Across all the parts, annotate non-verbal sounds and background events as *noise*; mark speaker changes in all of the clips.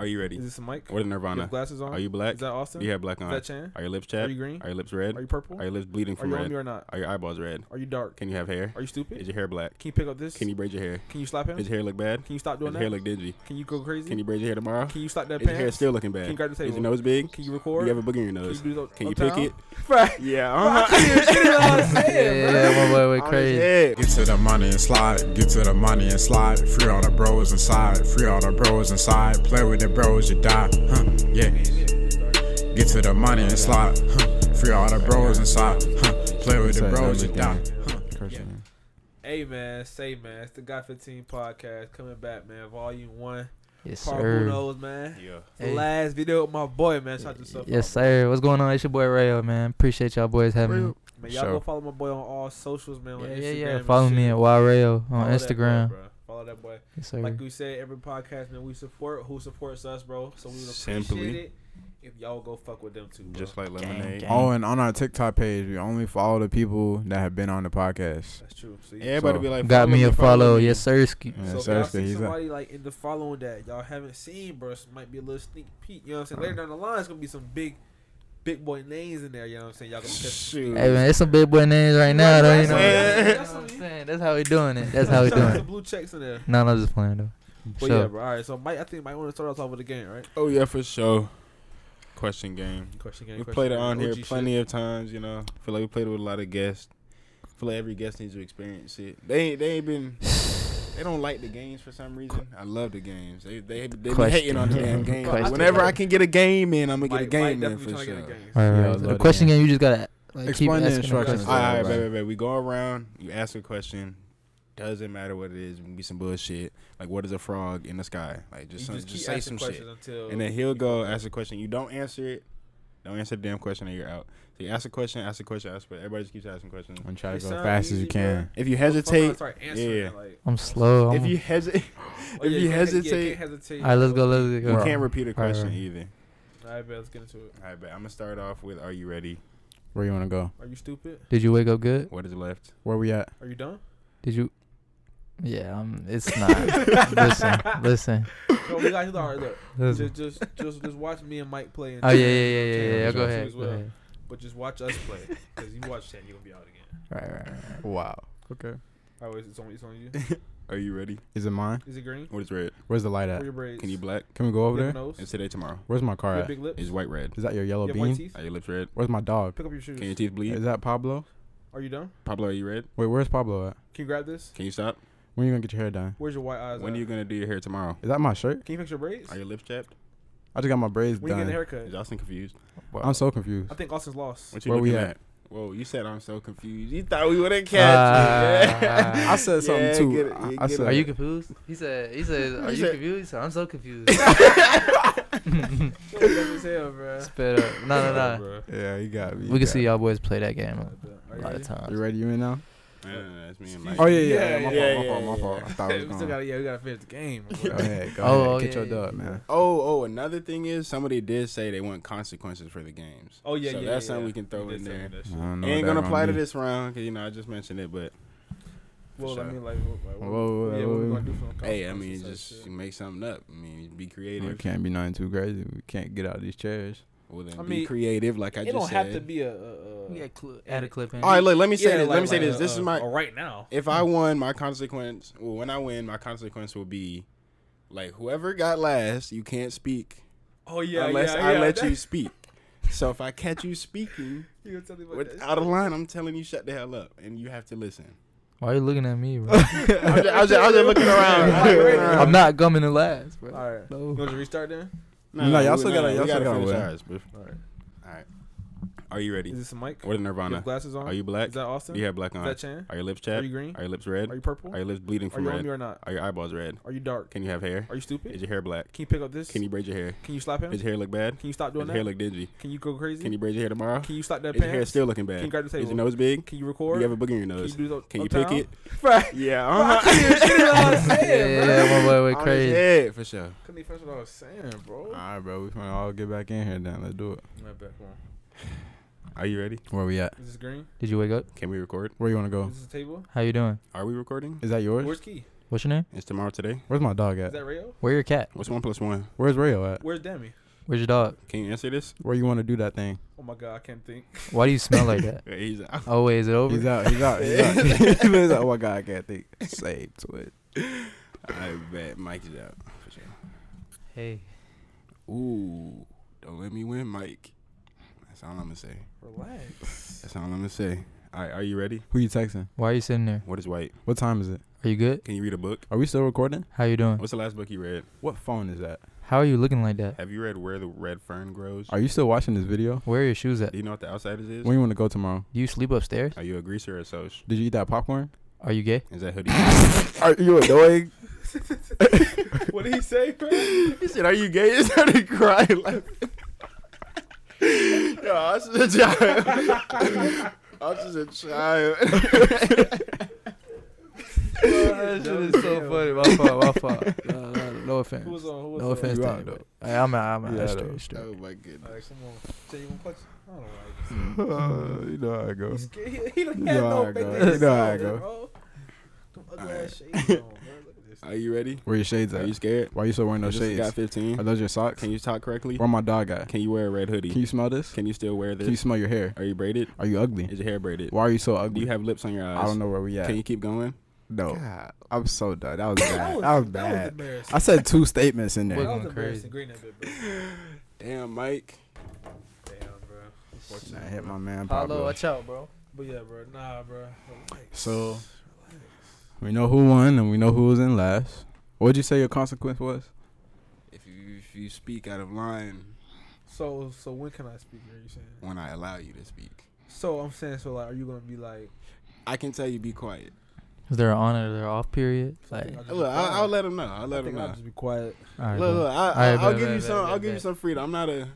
Speaker 1: Are you ready?
Speaker 2: Is this a mic?
Speaker 1: What is
Speaker 2: You
Speaker 1: Nirvana?
Speaker 2: have glasses on?
Speaker 1: Are you black?
Speaker 2: Is that Austin?
Speaker 1: You have black on.
Speaker 2: Is that Chan?
Speaker 1: Are your lips
Speaker 2: Are you green?
Speaker 1: Are your lips red?
Speaker 2: Are you purple?
Speaker 1: Are your lips bleeding
Speaker 2: Are
Speaker 1: from
Speaker 2: you on
Speaker 1: red?
Speaker 2: me or not?
Speaker 1: Are your eyeballs red?
Speaker 2: Are you dark?
Speaker 1: Can you have hair?
Speaker 2: Are you stupid?
Speaker 1: Is your hair black?
Speaker 2: Can you pick up this?
Speaker 1: Can you braid your hair?
Speaker 2: Can you slap him?
Speaker 1: Does your hair look bad?
Speaker 2: Can you stop
Speaker 1: Does
Speaker 2: doing
Speaker 1: your hair look dingy?
Speaker 2: Can you go crazy?
Speaker 1: Can you braid your hair tomorrow?
Speaker 2: Can you slap that
Speaker 1: Is your hair
Speaker 2: pants?
Speaker 1: still looking bad?
Speaker 2: Can you grab the
Speaker 1: Is your
Speaker 2: table?
Speaker 1: nose big?
Speaker 2: Can you
Speaker 1: Do
Speaker 2: record?
Speaker 1: you have a booger in your
Speaker 2: Can you
Speaker 1: nose?
Speaker 2: do those
Speaker 1: Can you
Speaker 2: uptown?
Speaker 1: pick it?
Speaker 2: Right.
Speaker 1: Yeah.
Speaker 2: I
Speaker 1: Uh-huh.
Speaker 2: can't even get what I'm saying,
Speaker 3: Yeah,
Speaker 2: bro.
Speaker 3: yeah, my boy went crazy.
Speaker 4: Get to the money and slide, get to the money and slide. Free all the bros inside, free all the bros inside. Play with the bros, you die, huh? Yeah. Get to the money and slide, huh? Free all the bros inside, huh? Play with the bros, you die. Huh?
Speaker 5: Christian.
Speaker 2: Hey man, say man, it's the Got 15 podcast coming back, man. Volume one.
Speaker 3: Yes,
Speaker 2: Part who
Speaker 3: sir.
Speaker 2: knows, man.
Speaker 1: Yeah.
Speaker 2: The
Speaker 3: Hey.
Speaker 2: last video with my boy, man. Shout yourself
Speaker 3: Yes,
Speaker 2: out,
Speaker 3: sir. What's going on? It's your boy Rayo, man. Appreciate y'all boys having me.
Speaker 2: Man, y'all
Speaker 5: Sure.
Speaker 2: go follow my boy on all socials, man. On
Speaker 3: Yeah,
Speaker 2: Instagram
Speaker 3: yeah, yeah. Follow me at Wild Rayo on
Speaker 2: Follow that boy,
Speaker 3: Instagram.
Speaker 2: bro. Follow that boy.
Speaker 3: Yes, sir.
Speaker 2: Like we said, every podcast, man, we support who supports us, bro. So we would appreciate
Speaker 1: Simply.
Speaker 2: it if y'all go fuck with them too, bro.
Speaker 1: Just like lemonade.
Speaker 3: gang.
Speaker 5: Oh, and on our TikTok page, we only follow the people that have been on the podcast.
Speaker 2: That's true. See?
Speaker 1: Everybody
Speaker 5: So-
Speaker 1: be like,
Speaker 3: Got me a follow.
Speaker 1: me.
Speaker 3: Yes, sir. Ski.
Speaker 5: Yeah,
Speaker 2: so if y'all see
Speaker 5: he's a-
Speaker 2: somebody like in the following that y'all haven't seen, bro, it might be a little sneak peek. You know what I'm saying? Later down the line, it's gonna be some big, big boy names in there. You know what I'm saying? Y'all gonna catch some
Speaker 1: Shoot.
Speaker 3: Hey man, it's some big boy names right now, though. You know,
Speaker 1: Yeah.
Speaker 3: You know what I'm saying? That's how we doing it. That's how we doing
Speaker 2: some
Speaker 3: it.
Speaker 2: blue checks in there.
Speaker 3: No, no, just playing though.
Speaker 2: But
Speaker 3: Sure.
Speaker 2: yeah, bro. All right, so Mike, I think Mike want to start us off with a game, right?
Speaker 1: Oh yeah, for sure. Question game.
Speaker 2: Question game.
Speaker 1: We
Speaker 2: question
Speaker 1: played it on here plenty
Speaker 2: shit.
Speaker 1: of times. You know, feel like we played it with a lot of guests. Feel like every guest needs to experience it. They ain't, they ain't been. *sighs* *laughs* They don't like the games for some reason. I love the games. They they, they be hating on the damn game.
Speaker 3: Question.
Speaker 1: Whenever I can get a game in, I'm gonna get a game
Speaker 2: Mike
Speaker 1: in for sure.
Speaker 2: get a game.
Speaker 3: All right,
Speaker 5: Yeah,
Speaker 3: right.
Speaker 5: love
Speaker 3: The question
Speaker 5: game.
Speaker 3: game, you just gotta like
Speaker 5: Explain the
Speaker 3: keep asking
Speaker 5: instructions.
Speaker 3: questions.
Speaker 1: All right,
Speaker 5: Right.
Speaker 1: baby, baby. We go around. You ask a question. Doesn't matter what it is. It can be some bullshit. Like, what is a frog in the sky? Like, just, some,
Speaker 2: just
Speaker 1: just, say some shit.
Speaker 2: until.
Speaker 1: And then he'll go ask a question. You don't answer it. Don't answer the damn question, and you're out. So you ask a question, ask a question, ask a question. Everybody just keeps asking questions.
Speaker 5: And try to
Speaker 2: It
Speaker 5: go
Speaker 2: sound
Speaker 5: fast as
Speaker 2: easy,
Speaker 5: you can.
Speaker 1: If you hesitate,
Speaker 2: start answering
Speaker 1: yeah.
Speaker 2: it, like,
Speaker 3: I'm slow.
Speaker 1: if
Speaker 3: I'm-
Speaker 1: you hesitate, *laughs*
Speaker 2: oh,
Speaker 1: if
Speaker 2: yeah,
Speaker 1: you
Speaker 2: can't- yeah,
Speaker 1: hesitate,
Speaker 2: can't hesitate.
Speaker 3: All right, let's go. Let's go.
Speaker 1: you
Speaker 3: go.
Speaker 1: can't repeat a
Speaker 3: All right,
Speaker 1: question
Speaker 3: right.
Speaker 1: either.
Speaker 2: All right, bet, let's get into it.
Speaker 1: All right, bet. I'm gonna start off with Are you ready?
Speaker 5: Where you want to go?
Speaker 2: Are you stupid?
Speaker 3: Did you wake up good?
Speaker 1: What is left?
Speaker 5: Where we at?
Speaker 2: Are you done?
Speaker 3: Did you? Yeah, um, it's *laughs* not. listen, listen.
Speaker 2: No, we got you. All right, look.
Speaker 3: listen.
Speaker 2: Just, just, just, just watch me and Mike play. and-
Speaker 3: Oh yeah, yeah, yeah, yeah,
Speaker 2: Can't
Speaker 3: yeah. Go ahead. Go ahead.
Speaker 2: But just watch us play. Because you watch ten, you're gonna be out again. *laughs*
Speaker 3: Right, right, right. right.
Speaker 5: Wow. Okay.
Speaker 2: All right, wait, it's on, it's on you. *laughs*
Speaker 1: Are you ready?
Speaker 5: Is it mine?
Speaker 2: Is it green?
Speaker 1: What is red?
Speaker 5: Where's the light
Speaker 2: Where
Speaker 5: at?
Speaker 2: your braids?
Speaker 1: Can you black?
Speaker 5: Can we go over
Speaker 2: You have
Speaker 5: there?
Speaker 2: a nose?
Speaker 1: It's today, tomorrow.
Speaker 5: Where's my
Speaker 2: You
Speaker 5: car
Speaker 2: have
Speaker 5: at?
Speaker 2: big lips?
Speaker 1: Is white red?
Speaker 5: Is that your yellow
Speaker 2: You have white
Speaker 5: bean?
Speaker 2: teeth?
Speaker 1: Are your lips red?
Speaker 5: Where's my dog?
Speaker 2: Pick up your shoes.
Speaker 1: Can your teeth bleed?
Speaker 5: Is that Pablo?
Speaker 2: Are you done?
Speaker 1: Pablo, are you red?
Speaker 5: Wait, where's Pablo at?
Speaker 2: Can you grab this?
Speaker 1: Can you stop?
Speaker 5: When are you gonna get your hair done?
Speaker 2: Where's your white eyes?
Speaker 1: When
Speaker 2: at?
Speaker 1: are you gonna do your hair tomorrow?
Speaker 5: Is that my shirt?
Speaker 2: Can you fix your braids?
Speaker 1: Are your lips chapped?
Speaker 5: I just got my braids
Speaker 2: When you getting a
Speaker 5: done.
Speaker 2: haircut?
Speaker 1: Is Austin confused?
Speaker 5: I'm so confused.
Speaker 2: I think Austin's lost.
Speaker 1: What you
Speaker 5: Where we
Speaker 1: looking
Speaker 5: at?
Speaker 1: at? Whoa, you said I'm so confused. You thought we wouldn't catch
Speaker 3: Uh,
Speaker 1: you. *laughs*
Speaker 5: I said something
Speaker 1: Yeah,
Speaker 5: too.
Speaker 1: get it,
Speaker 5: I-
Speaker 1: yeah,
Speaker 5: I
Speaker 1: get
Speaker 5: said-
Speaker 1: it.
Speaker 3: Are you confused? He said. He said. *laughs* Are
Speaker 1: He
Speaker 3: you
Speaker 1: said-
Speaker 3: confused? He said. I'm so confused. *laughs*
Speaker 2: Dumb as hell, bro.
Speaker 3: Spit up. No, no, no.
Speaker 5: Yeah, you got me.
Speaker 3: We can see y'all boys play that game a lot of times.
Speaker 5: You ready? You in now?
Speaker 1: No, no, no, that's me and Mike.
Speaker 5: Oh yeah, yeah.
Speaker 2: Yeah,
Speaker 5: my
Speaker 2: yeah,
Speaker 5: fault.
Speaker 1: yeah,
Speaker 5: my fault. My fault. I thought it *laughs*
Speaker 2: we still gotta, yeah, we gotta finish the game.
Speaker 5: Go ahead. Go
Speaker 3: Oh,
Speaker 5: ahead. *laughs*
Speaker 3: oh,
Speaker 5: Get your
Speaker 3: yeah,
Speaker 5: dub, man.
Speaker 1: Oh, oh, another thing is somebody did say they want consequences for the games.
Speaker 2: Oh yeah,
Speaker 1: so
Speaker 2: yeah.
Speaker 1: So
Speaker 2: that's
Speaker 1: something we can throw
Speaker 2: You
Speaker 1: in
Speaker 2: did tell me
Speaker 1: there.
Speaker 2: that
Speaker 5: I
Speaker 2: shit.
Speaker 5: don't know
Speaker 1: Ain't gonna apply to this round because you know I just mentioned it, but
Speaker 2: Well,
Speaker 1: For
Speaker 2: I mean, like, what, like, what,
Speaker 5: Whoa, whoa,
Speaker 2: yeah,
Speaker 5: whoa,
Speaker 2: what we gonna do for
Speaker 1: hey, I mean, just
Speaker 2: shit?
Speaker 1: make something up. I mean, be
Speaker 5: It
Speaker 1: creative.
Speaker 5: can't be nothing too crazy. We can't get out of these chairs.
Speaker 1: Well, then
Speaker 2: I
Speaker 1: be
Speaker 2: mean,
Speaker 1: creative, like I just said,
Speaker 2: It
Speaker 1: just
Speaker 2: don't
Speaker 1: said.
Speaker 2: have to be a. a, a
Speaker 3: Yeah, cl- add a clip in.
Speaker 1: All right, look. Let me say
Speaker 2: yeah,
Speaker 1: this.
Speaker 2: like,
Speaker 1: let me say
Speaker 2: like
Speaker 1: this.
Speaker 2: a-
Speaker 1: This
Speaker 2: a-
Speaker 1: is my.
Speaker 2: a right now.
Speaker 1: If I won, my consequence. Well, when I win, my consequence will be, like whoever got last, you can't speak
Speaker 2: Oh yeah,
Speaker 1: unless
Speaker 2: yeah,
Speaker 1: I
Speaker 2: yeah.
Speaker 1: let you *laughs* speak. So if I catch you speaking *laughs*
Speaker 2: You tell me about that
Speaker 1: out of line, I'm telling you shut the hell up, and you have to listen.
Speaker 3: Why are you looking at me, bro? *laughs*
Speaker 1: I'm just, I'm just, I'm just looking around. I'm looking around.
Speaker 3: I'm not coming to last, bro.
Speaker 2: All right.
Speaker 3: No.
Speaker 2: You want to restart then?
Speaker 5: No, y'all still gotta- y'all still gotta
Speaker 1: finish
Speaker 5: win.
Speaker 1: ours, bro.
Speaker 2: All right.
Speaker 1: All right. Are you ready?
Speaker 2: Is this a mic?
Speaker 1: What is
Speaker 2: You
Speaker 1: Nirvana?
Speaker 2: have glasses on?
Speaker 1: Are you black?
Speaker 2: Is that Austin?
Speaker 1: Do you have black on?
Speaker 2: Is that Chan?
Speaker 1: Are your lips
Speaker 2: Are you green?
Speaker 1: Are your lips red?
Speaker 2: Are you purple?
Speaker 1: Are your lips bleeding
Speaker 2: Are
Speaker 1: from
Speaker 2: you on
Speaker 1: red?
Speaker 2: me or not?
Speaker 1: Are your eyeballs red?
Speaker 2: Are you dark?
Speaker 1: Can you have hair?
Speaker 2: Are you stupid?
Speaker 1: Is your hair black?
Speaker 2: Can you pick up this?
Speaker 1: Can you braid your hair?
Speaker 2: Can you slap him?
Speaker 1: Does your hair look bad?
Speaker 2: Can you stop doing
Speaker 1: Does
Speaker 2: doing
Speaker 1: your hair look dingy?
Speaker 2: Can you go crazy?
Speaker 1: Can you braid your hair tomorrow?
Speaker 2: Can you slap that
Speaker 1: Is your hair
Speaker 2: pants?
Speaker 1: still looking bad?
Speaker 2: Can you grab the
Speaker 1: Is your nose big?
Speaker 2: Can you
Speaker 1: Do
Speaker 2: record?
Speaker 1: you have a booger in your nose?
Speaker 2: Can you do those
Speaker 1: Can you pick
Speaker 2: uptown?
Speaker 1: it?
Speaker 2: Right.
Speaker 1: Yeah.
Speaker 2: I
Speaker 1: Uh-huh.
Speaker 2: couldn't even get what I was
Speaker 3: Yeah,
Speaker 2: saying, bro.
Speaker 3: yeah, my boy went
Speaker 1: On his
Speaker 3: crazy.
Speaker 1: head, for sure.
Speaker 2: Couldn't even finish what I was saying, bro.
Speaker 5: All right, bro. We finna all get back in here then. Let's do it.
Speaker 2: My bad, come on.
Speaker 1: Are you ready?
Speaker 5: Where are we at?
Speaker 2: Is this green?
Speaker 3: Did you wake up?
Speaker 1: Can we record?
Speaker 5: Where you wanna go?
Speaker 2: Is this a table?
Speaker 3: How you doing?
Speaker 1: Are we recording?
Speaker 5: Is that yours?
Speaker 2: Where's key?
Speaker 3: What's your name?
Speaker 1: It's tomorrow today.
Speaker 5: Where's my dog at?
Speaker 2: Is that Rayo?
Speaker 3: Where your cat?
Speaker 1: What's one plus one?
Speaker 5: Where's Rayo at?
Speaker 2: Where's Demi?
Speaker 3: Where's your dog?
Speaker 1: Can you answer this?
Speaker 5: Where you want to do that thing?
Speaker 2: Oh my god, I can't think. *laughs*
Speaker 3: Why do you smell like that? *laughs*
Speaker 1: Yeah, He's out.
Speaker 3: Oh wait, is it over?
Speaker 5: He's out. He's out. He's out. *laughs* He's out. Oh my god, I can't think. Save to it.
Speaker 1: I bet Mike's out for sure.
Speaker 3: Hey,
Speaker 1: Ooh, don't let me win, Mike. That's all I'm gonna say.
Speaker 2: Relax.
Speaker 1: That's all I'm gonna say. All right, are you ready?
Speaker 5: Who you texting?
Speaker 3: why are you sitting there?
Speaker 1: What is white?
Speaker 5: What time is it?
Speaker 3: Are you good?
Speaker 1: Can you read a book?
Speaker 5: Are we still recording?
Speaker 3: How you doing?
Speaker 1: What's the last book you read?
Speaker 5: What phone is that?
Speaker 3: How are you looking like that?
Speaker 1: Have you read Where the Red Fern Grows?
Speaker 5: Are you still watching this video?
Speaker 3: Where are your shoes at?
Speaker 1: Do you know what the Outsiders is?
Speaker 5: When you want to go tomorrow?
Speaker 3: Do you sleep upstairs?
Speaker 1: Are you a greaser or a soc?
Speaker 5: Did you eat that popcorn?
Speaker 3: Are you gay?
Speaker 1: Is that hoodie? *laughs*
Speaker 5: Are you annoying? *laughs*
Speaker 2: what did he say, bro? *laughs*
Speaker 1: he said, "Are you gay?" He started crying. Like, Yo, I was just a child. I was just a child.
Speaker 3: that shit is so funny. My fault. My fault. *laughs* No, no, no offense.
Speaker 2: Who was on? Who was
Speaker 3: No
Speaker 2: on?
Speaker 3: offense
Speaker 5: You
Speaker 3: to
Speaker 5: out,
Speaker 3: anybody. Hey, I'm out. I'm out.
Speaker 5: Yeah,
Speaker 3: straight, straight.
Speaker 1: oh my goodness.
Speaker 2: Alright, come on. Say you want to clutch? I don't know.
Speaker 5: Uh, *laughs* you know how it *laughs*
Speaker 2: you
Speaker 5: goes.
Speaker 2: just- He, he, he don't
Speaker 5: You
Speaker 2: have
Speaker 5: know
Speaker 2: no
Speaker 5: how
Speaker 2: faith
Speaker 5: go.
Speaker 2: in
Speaker 5: You know how it
Speaker 2: himself,
Speaker 5: go.
Speaker 2: bro. Them ugly ass shades on, bro. Look.
Speaker 1: Are you ready?
Speaker 5: Where your shades at?
Speaker 1: Are you scared?
Speaker 5: Why you still wearing
Speaker 1: You
Speaker 5: those
Speaker 1: just
Speaker 5: shades?
Speaker 1: got 15.
Speaker 5: Are those your socks?
Speaker 1: Can you talk correctly?
Speaker 5: Where my dog at?
Speaker 1: Can you wear a red hoodie?
Speaker 5: Can you smell this?
Speaker 1: Can you still wear this?
Speaker 5: Can you smell your hair?
Speaker 1: Are you braided?
Speaker 5: Are you ugly?
Speaker 1: Is your hair braided?
Speaker 5: Why are you so ugly?
Speaker 1: Do you have lips on your eyes?
Speaker 5: I don't know where we at.
Speaker 1: Can you keep going?
Speaker 5: no,
Speaker 1: God.
Speaker 5: I'm so done. That was *coughs* bad.
Speaker 2: That was,
Speaker 5: that was
Speaker 2: That was
Speaker 5: bad. I said two statements in there.
Speaker 3: We're
Speaker 2: was
Speaker 3: crazy.
Speaker 2: embarrassing. Green that bit, bro. *sighs*
Speaker 1: Damn, Mike.
Speaker 2: Damn, bro. Unfortunately,
Speaker 5: I hit my man
Speaker 3: Pablo,
Speaker 5: Pablo.
Speaker 3: watch out, bro.
Speaker 2: But yeah, bro. Nah, bro.
Speaker 5: So we know who won and we know who was in last. What'd you say your consequence was?
Speaker 1: If you if you speak out of line
Speaker 2: So, so when can I speak? Are you saying?
Speaker 1: when I allow you to speak,
Speaker 2: So I'm saying, so like, are you gonna be like?
Speaker 1: I can tell you be quiet.
Speaker 3: Is there an on or there off period?
Speaker 2: I
Speaker 3: Like,
Speaker 2: think I'll
Speaker 1: Look, I'll. I'll let him know. I'll
Speaker 2: I
Speaker 1: let him
Speaker 2: think I'll
Speaker 1: know.
Speaker 2: just be quiet.
Speaker 3: all right,
Speaker 1: Look, look, I,
Speaker 3: Alright,
Speaker 1: I, I'll
Speaker 3: bet,
Speaker 1: give you
Speaker 3: bet,
Speaker 1: some.
Speaker 3: bet,
Speaker 1: I'll give you some freedom. I'm not a.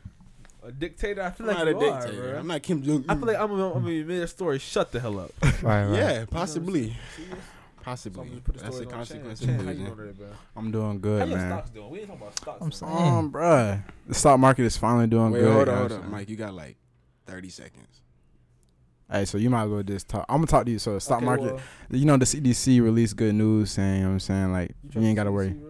Speaker 2: A dictator? I feel
Speaker 1: I'm
Speaker 2: like
Speaker 1: not a
Speaker 2: you are, bro.
Speaker 1: I'm not Kim Jong.
Speaker 2: I feel like I'm gonna, I'm gonna mid story. Shut the hell up.
Speaker 3: Right, right. *laughs*
Speaker 1: Yeah, possibly.
Speaker 2: See this? So I'm
Speaker 1: Possibly.
Speaker 2: put the
Speaker 1: That's the
Speaker 2: on
Speaker 1: consequence
Speaker 2: Chan.
Speaker 1: of
Speaker 2: Chan, how you
Speaker 1: losing.
Speaker 2: doing today, bro?
Speaker 5: I'm doing
Speaker 2: How
Speaker 5: good,
Speaker 2: your
Speaker 5: man.
Speaker 2: stocks doing? We ain't talking about stocks.
Speaker 3: I'm
Speaker 2: no
Speaker 3: saying.
Speaker 5: Um, bruh, the stock market is finally doing
Speaker 1: Wait,
Speaker 5: good.
Speaker 1: hold on, hold
Speaker 5: what
Speaker 1: on, Mike. You got like 30 seconds.
Speaker 5: saying? Hey, so you might as well just talk. I'm gonna talk to you. So the stock
Speaker 2: Okay,
Speaker 5: market,
Speaker 2: well,
Speaker 5: you know, the CDC released good news saying, you know what I'm saying, like you,
Speaker 2: trust
Speaker 5: ain't gotta worry.
Speaker 2: bro?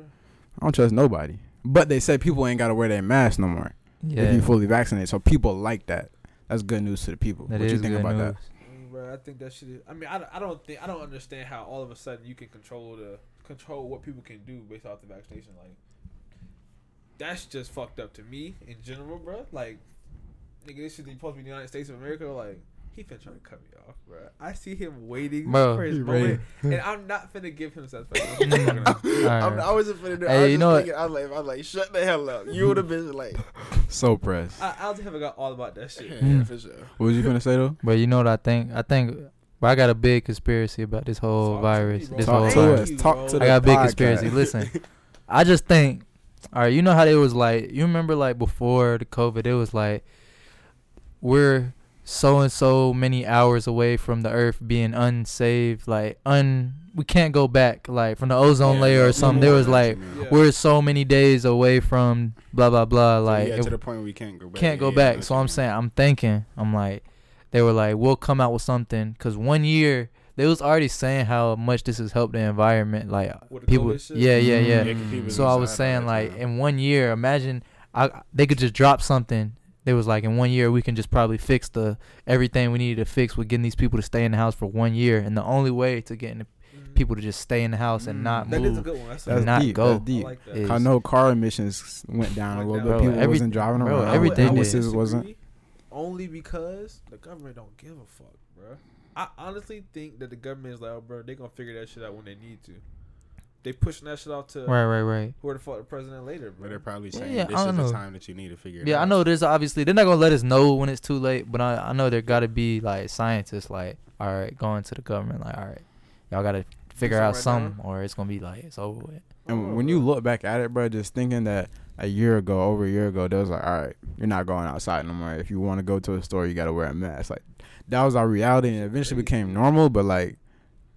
Speaker 5: I don't trust nobody. But they said people ain't gotta wear their mask no more
Speaker 3: Yeah.
Speaker 5: if you fully vaccinated. So people like that. That's good news to the people.
Speaker 3: That
Speaker 5: what
Speaker 3: is
Speaker 5: you think
Speaker 3: good
Speaker 5: about
Speaker 3: news.
Speaker 5: that?
Speaker 2: Bro, I think that shit. Is, I mean, I, I don't think I don't understand how all of a sudden you can control the control what people can do based off the vaccination. Like, that's just fucked up to me in general, bro. Like, nigga, this shit supposed to be the United States of America. Like, he finna try to cut me off, bro. I see him waiting
Speaker 3: Bro,
Speaker 2: for his moment,
Speaker 5: ready.
Speaker 2: and *laughs* I'm not finna give him satisfaction. I'm *laughs* fucking up.
Speaker 1: I'm, I wasn't finna do.
Speaker 3: Hey,
Speaker 1: I was
Speaker 3: you
Speaker 1: just
Speaker 3: know what?
Speaker 1: I was like, I was like, shut the hell up. You would have been like, *laughs*
Speaker 5: So pressed.
Speaker 2: I, I just haven't got all about that shit.
Speaker 1: yeah,
Speaker 3: Mm.
Speaker 1: for sure.
Speaker 5: What was you gonna say though?
Speaker 3: But you know what I think? I think, but I got a big conspiracy about this whole
Speaker 2: Talk
Speaker 3: virus.
Speaker 2: me, bro.
Speaker 3: this
Speaker 5: Talk
Speaker 3: whole
Speaker 5: to
Speaker 2: Thank
Speaker 3: virus.
Speaker 5: us.
Speaker 2: you,
Speaker 5: Talk to
Speaker 3: I got a big
Speaker 5: podcast.
Speaker 3: conspiracy. Listen, I just think, all right, you know how they was like, you remember like before the COVID, it was like, we're so and so many hours away from the Earth being unsaved, like un, we can't go back, like from the ozone
Speaker 1: Yeah,
Speaker 3: layer or something. There was like,
Speaker 2: Yeah.
Speaker 3: we're so many days away from blah blah blah. Like,
Speaker 1: yeah,
Speaker 3: if-
Speaker 1: to the point where we can't go back.
Speaker 3: can't go back. So I'm saying. I'm thinking, I'm like, they were like, we'll come out with something because one year they was already saying how much this has helped the environment. Like people, yeah, yeah, mm-hmm.
Speaker 1: yeah. People
Speaker 3: So I was saying like in one year, imagine I they could just drop something. They was like in one year we can just probably fix the everything we needed to fix with getting these people to stay in the house for one year. And the only way to getting the
Speaker 2: Mhm.
Speaker 3: people to just stay in the house and
Speaker 5: Mm.
Speaker 3: not
Speaker 2: That is a
Speaker 3: move
Speaker 2: good one. That's,
Speaker 5: That's
Speaker 2: a
Speaker 3: not
Speaker 5: deep.
Speaker 3: go.
Speaker 5: That's
Speaker 2: I
Speaker 5: deep.
Speaker 2: like that.
Speaker 3: is
Speaker 5: I know car emissions went down a little bit.
Speaker 3: Bro,
Speaker 5: People
Speaker 3: every-
Speaker 5: wasn't driving
Speaker 3: bro,
Speaker 5: around.
Speaker 3: everything
Speaker 2: I would
Speaker 3: did.
Speaker 5: Wasn't.
Speaker 2: Only because the government don't give a fuck, bro. I honestly think that the government is like, oh, bro, they gonna figure that shit out when they need to. They pushing that shit off to
Speaker 3: right, right, right.
Speaker 2: who the fuck the president later,
Speaker 1: But they're probably saying
Speaker 3: yeah,
Speaker 1: this
Speaker 3: I
Speaker 1: is
Speaker 3: don't
Speaker 1: the
Speaker 3: know.
Speaker 1: time that you need to figure it out.
Speaker 3: Yeah,
Speaker 1: out.
Speaker 3: I know there's obviously they're not gonna let us know when it's too late, but I, I know there gotta be like scientists like, all right, going to the government like, all right, y'all gotta figure out
Speaker 2: something right
Speaker 3: something or it's gonna be like it's over with.
Speaker 5: And when you look back at it, bro, just thinking that a year ago, over a year ago, they was like, all right, you're not going outside no more. If you want to go to a store, you got to wear a mask. Like, that was our reality and it eventually became normal, but like,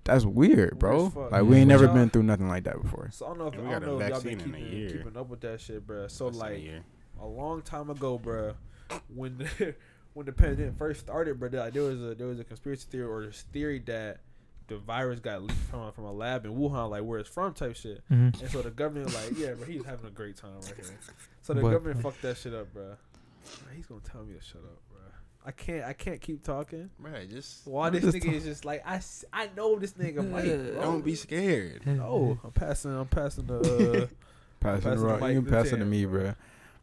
Speaker 5: that's weird,
Speaker 2: Weird
Speaker 5: bro.
Speaker 2: as fuck.
Speaker 5: Like, we ain't
Speaker 2: But
Speaker 5: never been through nothing like that before.
Speaker 2: So I don't know if I don't know if y'all been
Speaker 1: vaccine in a
Speaker 2: keeping, keeping up with that shit, bro. So
Speaker 1: Less than a
Speaker 2: like a long time ago, bro, when the, *laughs* when the pandemic first started, bro, like, there was a there was a conspiracy theory or this theory that the virus got leaked from from a lab in Wuhan, like where it's from, type shit.
Speaker 3: Mhm.
Speaker 2: And so the government like, yeah, bro, he's having a great time right here. So the
Speaker 3: But-
Speaker 2: government fucked that shit up, bro. He's gonna tell me to shut up, bro. I can't, I can't keep talking.
Speaker 1: Right, just
Speaker 2: Why this
Speaker 5: Just
Speaker 2: nigga is just like I. I know this nigga might. Bro.
Speaker 1: don't be scared. *laughs*
Speaker 2: No, I'm passing, I'm passing the. *laughs* Uh,
Speaker 5: Pass it
Speaker 2: Pass the
Speaker 5: right. You can
Speaker 2: to
Speaker 5: pass it to me,
Speaker 2: bro.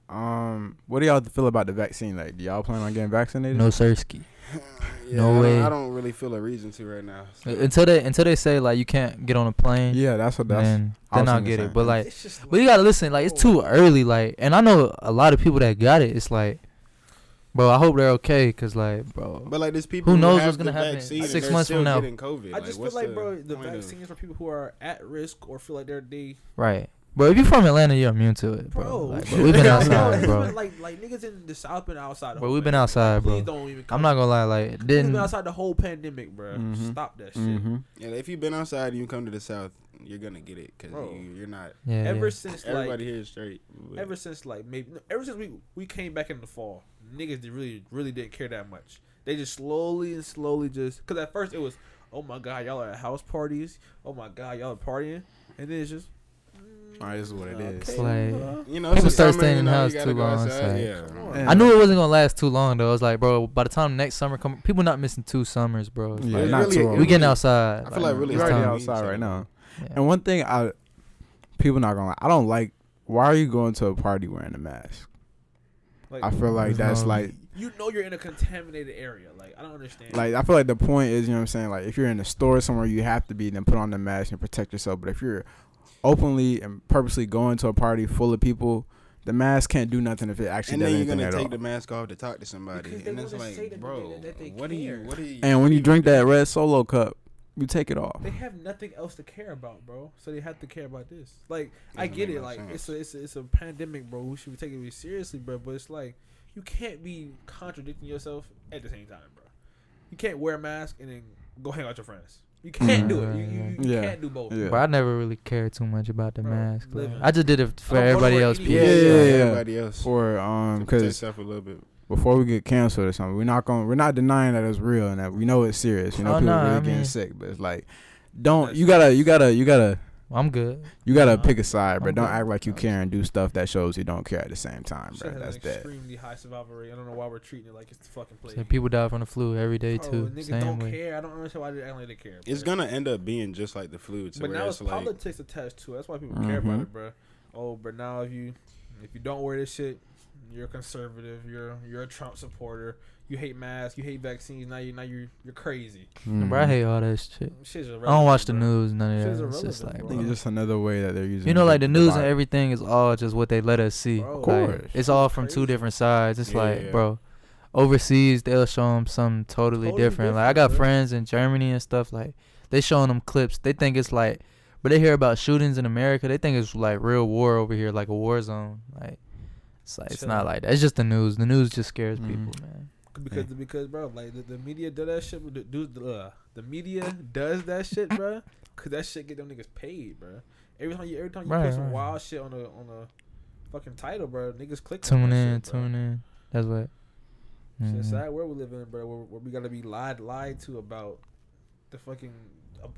Speaker 5: bro. Um, what do y'all feel about the vaccine? Like, do y'all plan on getting vaccinated?
Speaker 3: No Sirski. *sighs*
Speaker 1: Yeah,
Speaker 3: No way.
Speaker 1: I don't really feel a reason to right now. so.
Speaker 3: Until they until they say like you can't get on a plane,
Speaker 5: Yeah, that's what that's.
Speaker 3: then
Speaker 5: I
Speaker 3: then I'll get it. But
Speaker 5: thing.
Speaker 3: like, but you gotta listen. Like it's too early. Like, and I know a lot of people that got it. It's like, bro, I hope they're okay. Cause like, bro,
Speaker 1: But like, there's people
Speaker 3: Who
Speaker 1: who,
Speaker 3: knows
Speaker 1: have
Speaker 3: what's gonna happen six
Speaker 1: they're
Speaker 3: months from now.
Speaker 1: COVID.
Speaker 2: I just feel like, bro, the
Speaker 1: point of-
Speaker 2: vaccine is for people who are at risk or feel like they're they,
Speaker 3: right. But if you're from Atlanta, you're immune to it, bro.
Speaker 2: bro.
Speaker 3: Like, *laughs* bro, we've been outside, bro.
Speaker 2: Like, like niggas in the south been outside. the
Speaker 3: Bro, we've been outside, bro.
Speaker 2: Please don't even. Come.
Speaker 3: I'm not gonna lie. Like, it
Speaker 2: Niggas
Speaker 3: didn't
Speaker 2: been outside the whole pandemic, bro.
Speaker 5: Mhm.
Speaker 2: Stop that shit.
Speaker 5: Mm-hmm.
Speaker 1: Yeah, if you've been outside and you come to the south, you're gonna get it because you, you're not.
Speaker 3: yeah,
Speaker 2: Ever
Speaker 3: yeah.
Speaker 2: since
Speaker 1: Everybody
Speaker 2: like,
Speaker 1: here is straight. but-
Speaker 2: ever since like maybe ever since we we came back in the fall, niggas did really really didn't care that much. They just slowly and slowly just because at first it was, oh my god, y'all are at house parties. Oh my god, y'all are partying, and then it's just. mm,
Speaker 5: Alright, this is what it is.
Speaker 3: It's like-
Speaker 1: you know,
Speaker 3: People
Speaker 1: it's
Speaker 3: start
Speaker 1: summer,
Speaker 3: staying in the house too long, it's like-
Speaker 1: yeah.
Speaker 2: Come on.
Speaker 5: Yeah.
Speaker 3: I knew it wasn't gonna last too long though. I was like, bro, by the time next summer come, people not missing two summers, bro. It's
Speaker 5: Yeah,
Speaker 3: like,
Speaker 1: It
Speaker 5: not
Speaker 1: really-
Speaker 5: too long.
Speaker 3: we getting outside.
Speaker 1: I feel like really
Speaker 5: We're
Speaker 3: it's
Speaker 5: already
Speaker 3: time.
Speaker 5: outside right now.
Speaker 3: Yeah.
Speaker 5: And one thing I, people not gonna. Lie, I don't like. Why are you going to a party wearing a mask?
Speaker 2: Like,
Speaker 5: I feel like that's
Speaker 3: no-
Speaker 5: like
Speaker 2: you know you're in a contaminated area. Like I don't understand.
Speaker 5: like I feel like the point is, you know what I'm saying? Like if you're in a store somewhere you have to be, then put on the mask and protect yourself. But if you're openly and purposely going to a party full of people, the mask can't do nothing if it actually
Speaker 1: And
Speaker 5: does
Speaker 1: then you're
Speaker 5: anything
Speaker 1: gonna take
Speaker 5: all.
Speaker 1: the mask off to talk to somebody, and it's like, bro,
Speaker 2: they- that they
Speaker 1: what are you, what are you?
Speaker 5: and when you drink that red solo cup, you take it off.
Speaker 2: They have nothing else to care about, bro. So they have to care about this. Like I
Speaker 1: Doesn't
Speaker 2: get it.
Speaker 1: no
Speaker 2: Like
Speaker 1: sense.
Speaker 2: it's a it's a it's a pandemic, bro. We should be taking it seriously, bro. But it's like you can't be contradicting yourself at the same time, bro. You can't wear a mask and then go hang out with your friends. You can't do it. You, you, you
Speaker 5: Yeah.
Speaker 2: can't do both.
Speaker 5: Yeah.
Speaker 3: But I never really cared too much about the
Speaker 2: Bro,
Speaker 3: mask. like. I just did it for
Speaker 2: I don't go
Speaker 3: everybody else.
Speaker 2: anyway.
Speaker 1: yeah, yeah,
Speaker 5: Yeah, yeah.
Speaker 1: everybody else.
Speaker 5: For um,
Speaker 1: To protect
Speaker 5: because
Speaker 1: a little bit.
Speaker 5: Before we get canceled or something, we're not going. We're not denying that it's real and that we know it's serious. You know,
Speaker 3: Oh,
Speaker 5: people
Speaker 3: nah,
Speaker 5: really
Speaker 3: I
Speaker 5: getting
Speaker 3: mean-
Speaker 5: sick, but it's like, don't you gotta you gotta you gotta
Speaker 3: I'm good.
Speaker 5: you gotta pick a side, but
Speaker 3: I'm
Speaker 5: don't
Speaker 3: good.
Speaker 5: act like you care and do stuff that shows you don't care at the same time,
Speaker 2: Shit
Speaker 5: bro. That's
Speaker 2: an
Speaker 5: that.
Speaker 2: extremely high survival rate. I don't know why we're treating it like it's the fucking plague.
Speaker 3: So people die from the flu every day
Speaker 2: Bro,
Speaker 3: too.
Speaker 2: niggas
Speaker 3: Same
Speaker 2: don't
Speaker 3: way.
Speaker 2: care. I don't understand why they act like they care.
Speaker 1: It's gonna end up being just like the flu. To
Speaker 2: But now
Speaker 1: it's
Speaker 2: it's
Speaker 1: like,
Speaker 2: politics attached to it. That's why people care about
Speaker 5: Mhm.
Speaker 2: it, bro. Oh, but now if you if you don't wear this shit, you're a conservative. You're you're a Trump supporter. You hate masks. You hate vaccines. Now you now you're you're crazy.
Speaker 5: Mhm.
Speaker 3: Bro, I hate all that shit.
Speaker 2: Shit's
Speaker 3: I don't
Speaker 2: irrelevant,
Speaker 3: watch the
Speaker 2: bro.
Speaker 3: news, none of that. It's just
Speaker 2: irrelevant,
Speaker 3: like,
Speaker 5: I
Speaker 2: bro.
Speaker 5: think it's just another way that they're using.
Speaker 3: You know, like the news and everything is all just what they let us see.
Speaker 2: Bro.
Speaker 5: Of
Speaker 3: Like,
Speaker 5: course.
Speaker 3: it's all from two different sides. It's
Speaker 1: Yeah,
Speaker 3: like,
Speaker 1: yeah.
Speaker 3: bro, overseas they'll show them something totally,
Speaker 2: Totally
Speaker 3: different. Like I got
Speaker 2: bro.
Speaker 3: friends in Germany and stuff. Like they showing them clips. They think it's like, but they hear about shootings in America. They think it's like real war over here, like a war zone. Like it's like it's not like that. It's just the news. The news just scares
Speaker 5: Mhm.
Speaker 3: people, man.
Speaker 2: because because bro, like the, the media does that shit. The, do the uh, the media does that shit, bro. Cause that shit get them niggas paid, bro. Every time you every time you
Speaker 3: Right,
Speaker 2: put some wild shit on a on a fucking title, bro, niggas click. on
Speaker 3: Tune
Speaker 2: that
Speaker 3: in,
Speaker 2: shit, bro.
Speaker 3: tune in. That's what.
Speaker 2: It's a
Speaker 3: Mhm.
Speaker 2: sad world we live in, bro. Where, where we gotta be lied lied to about the fucking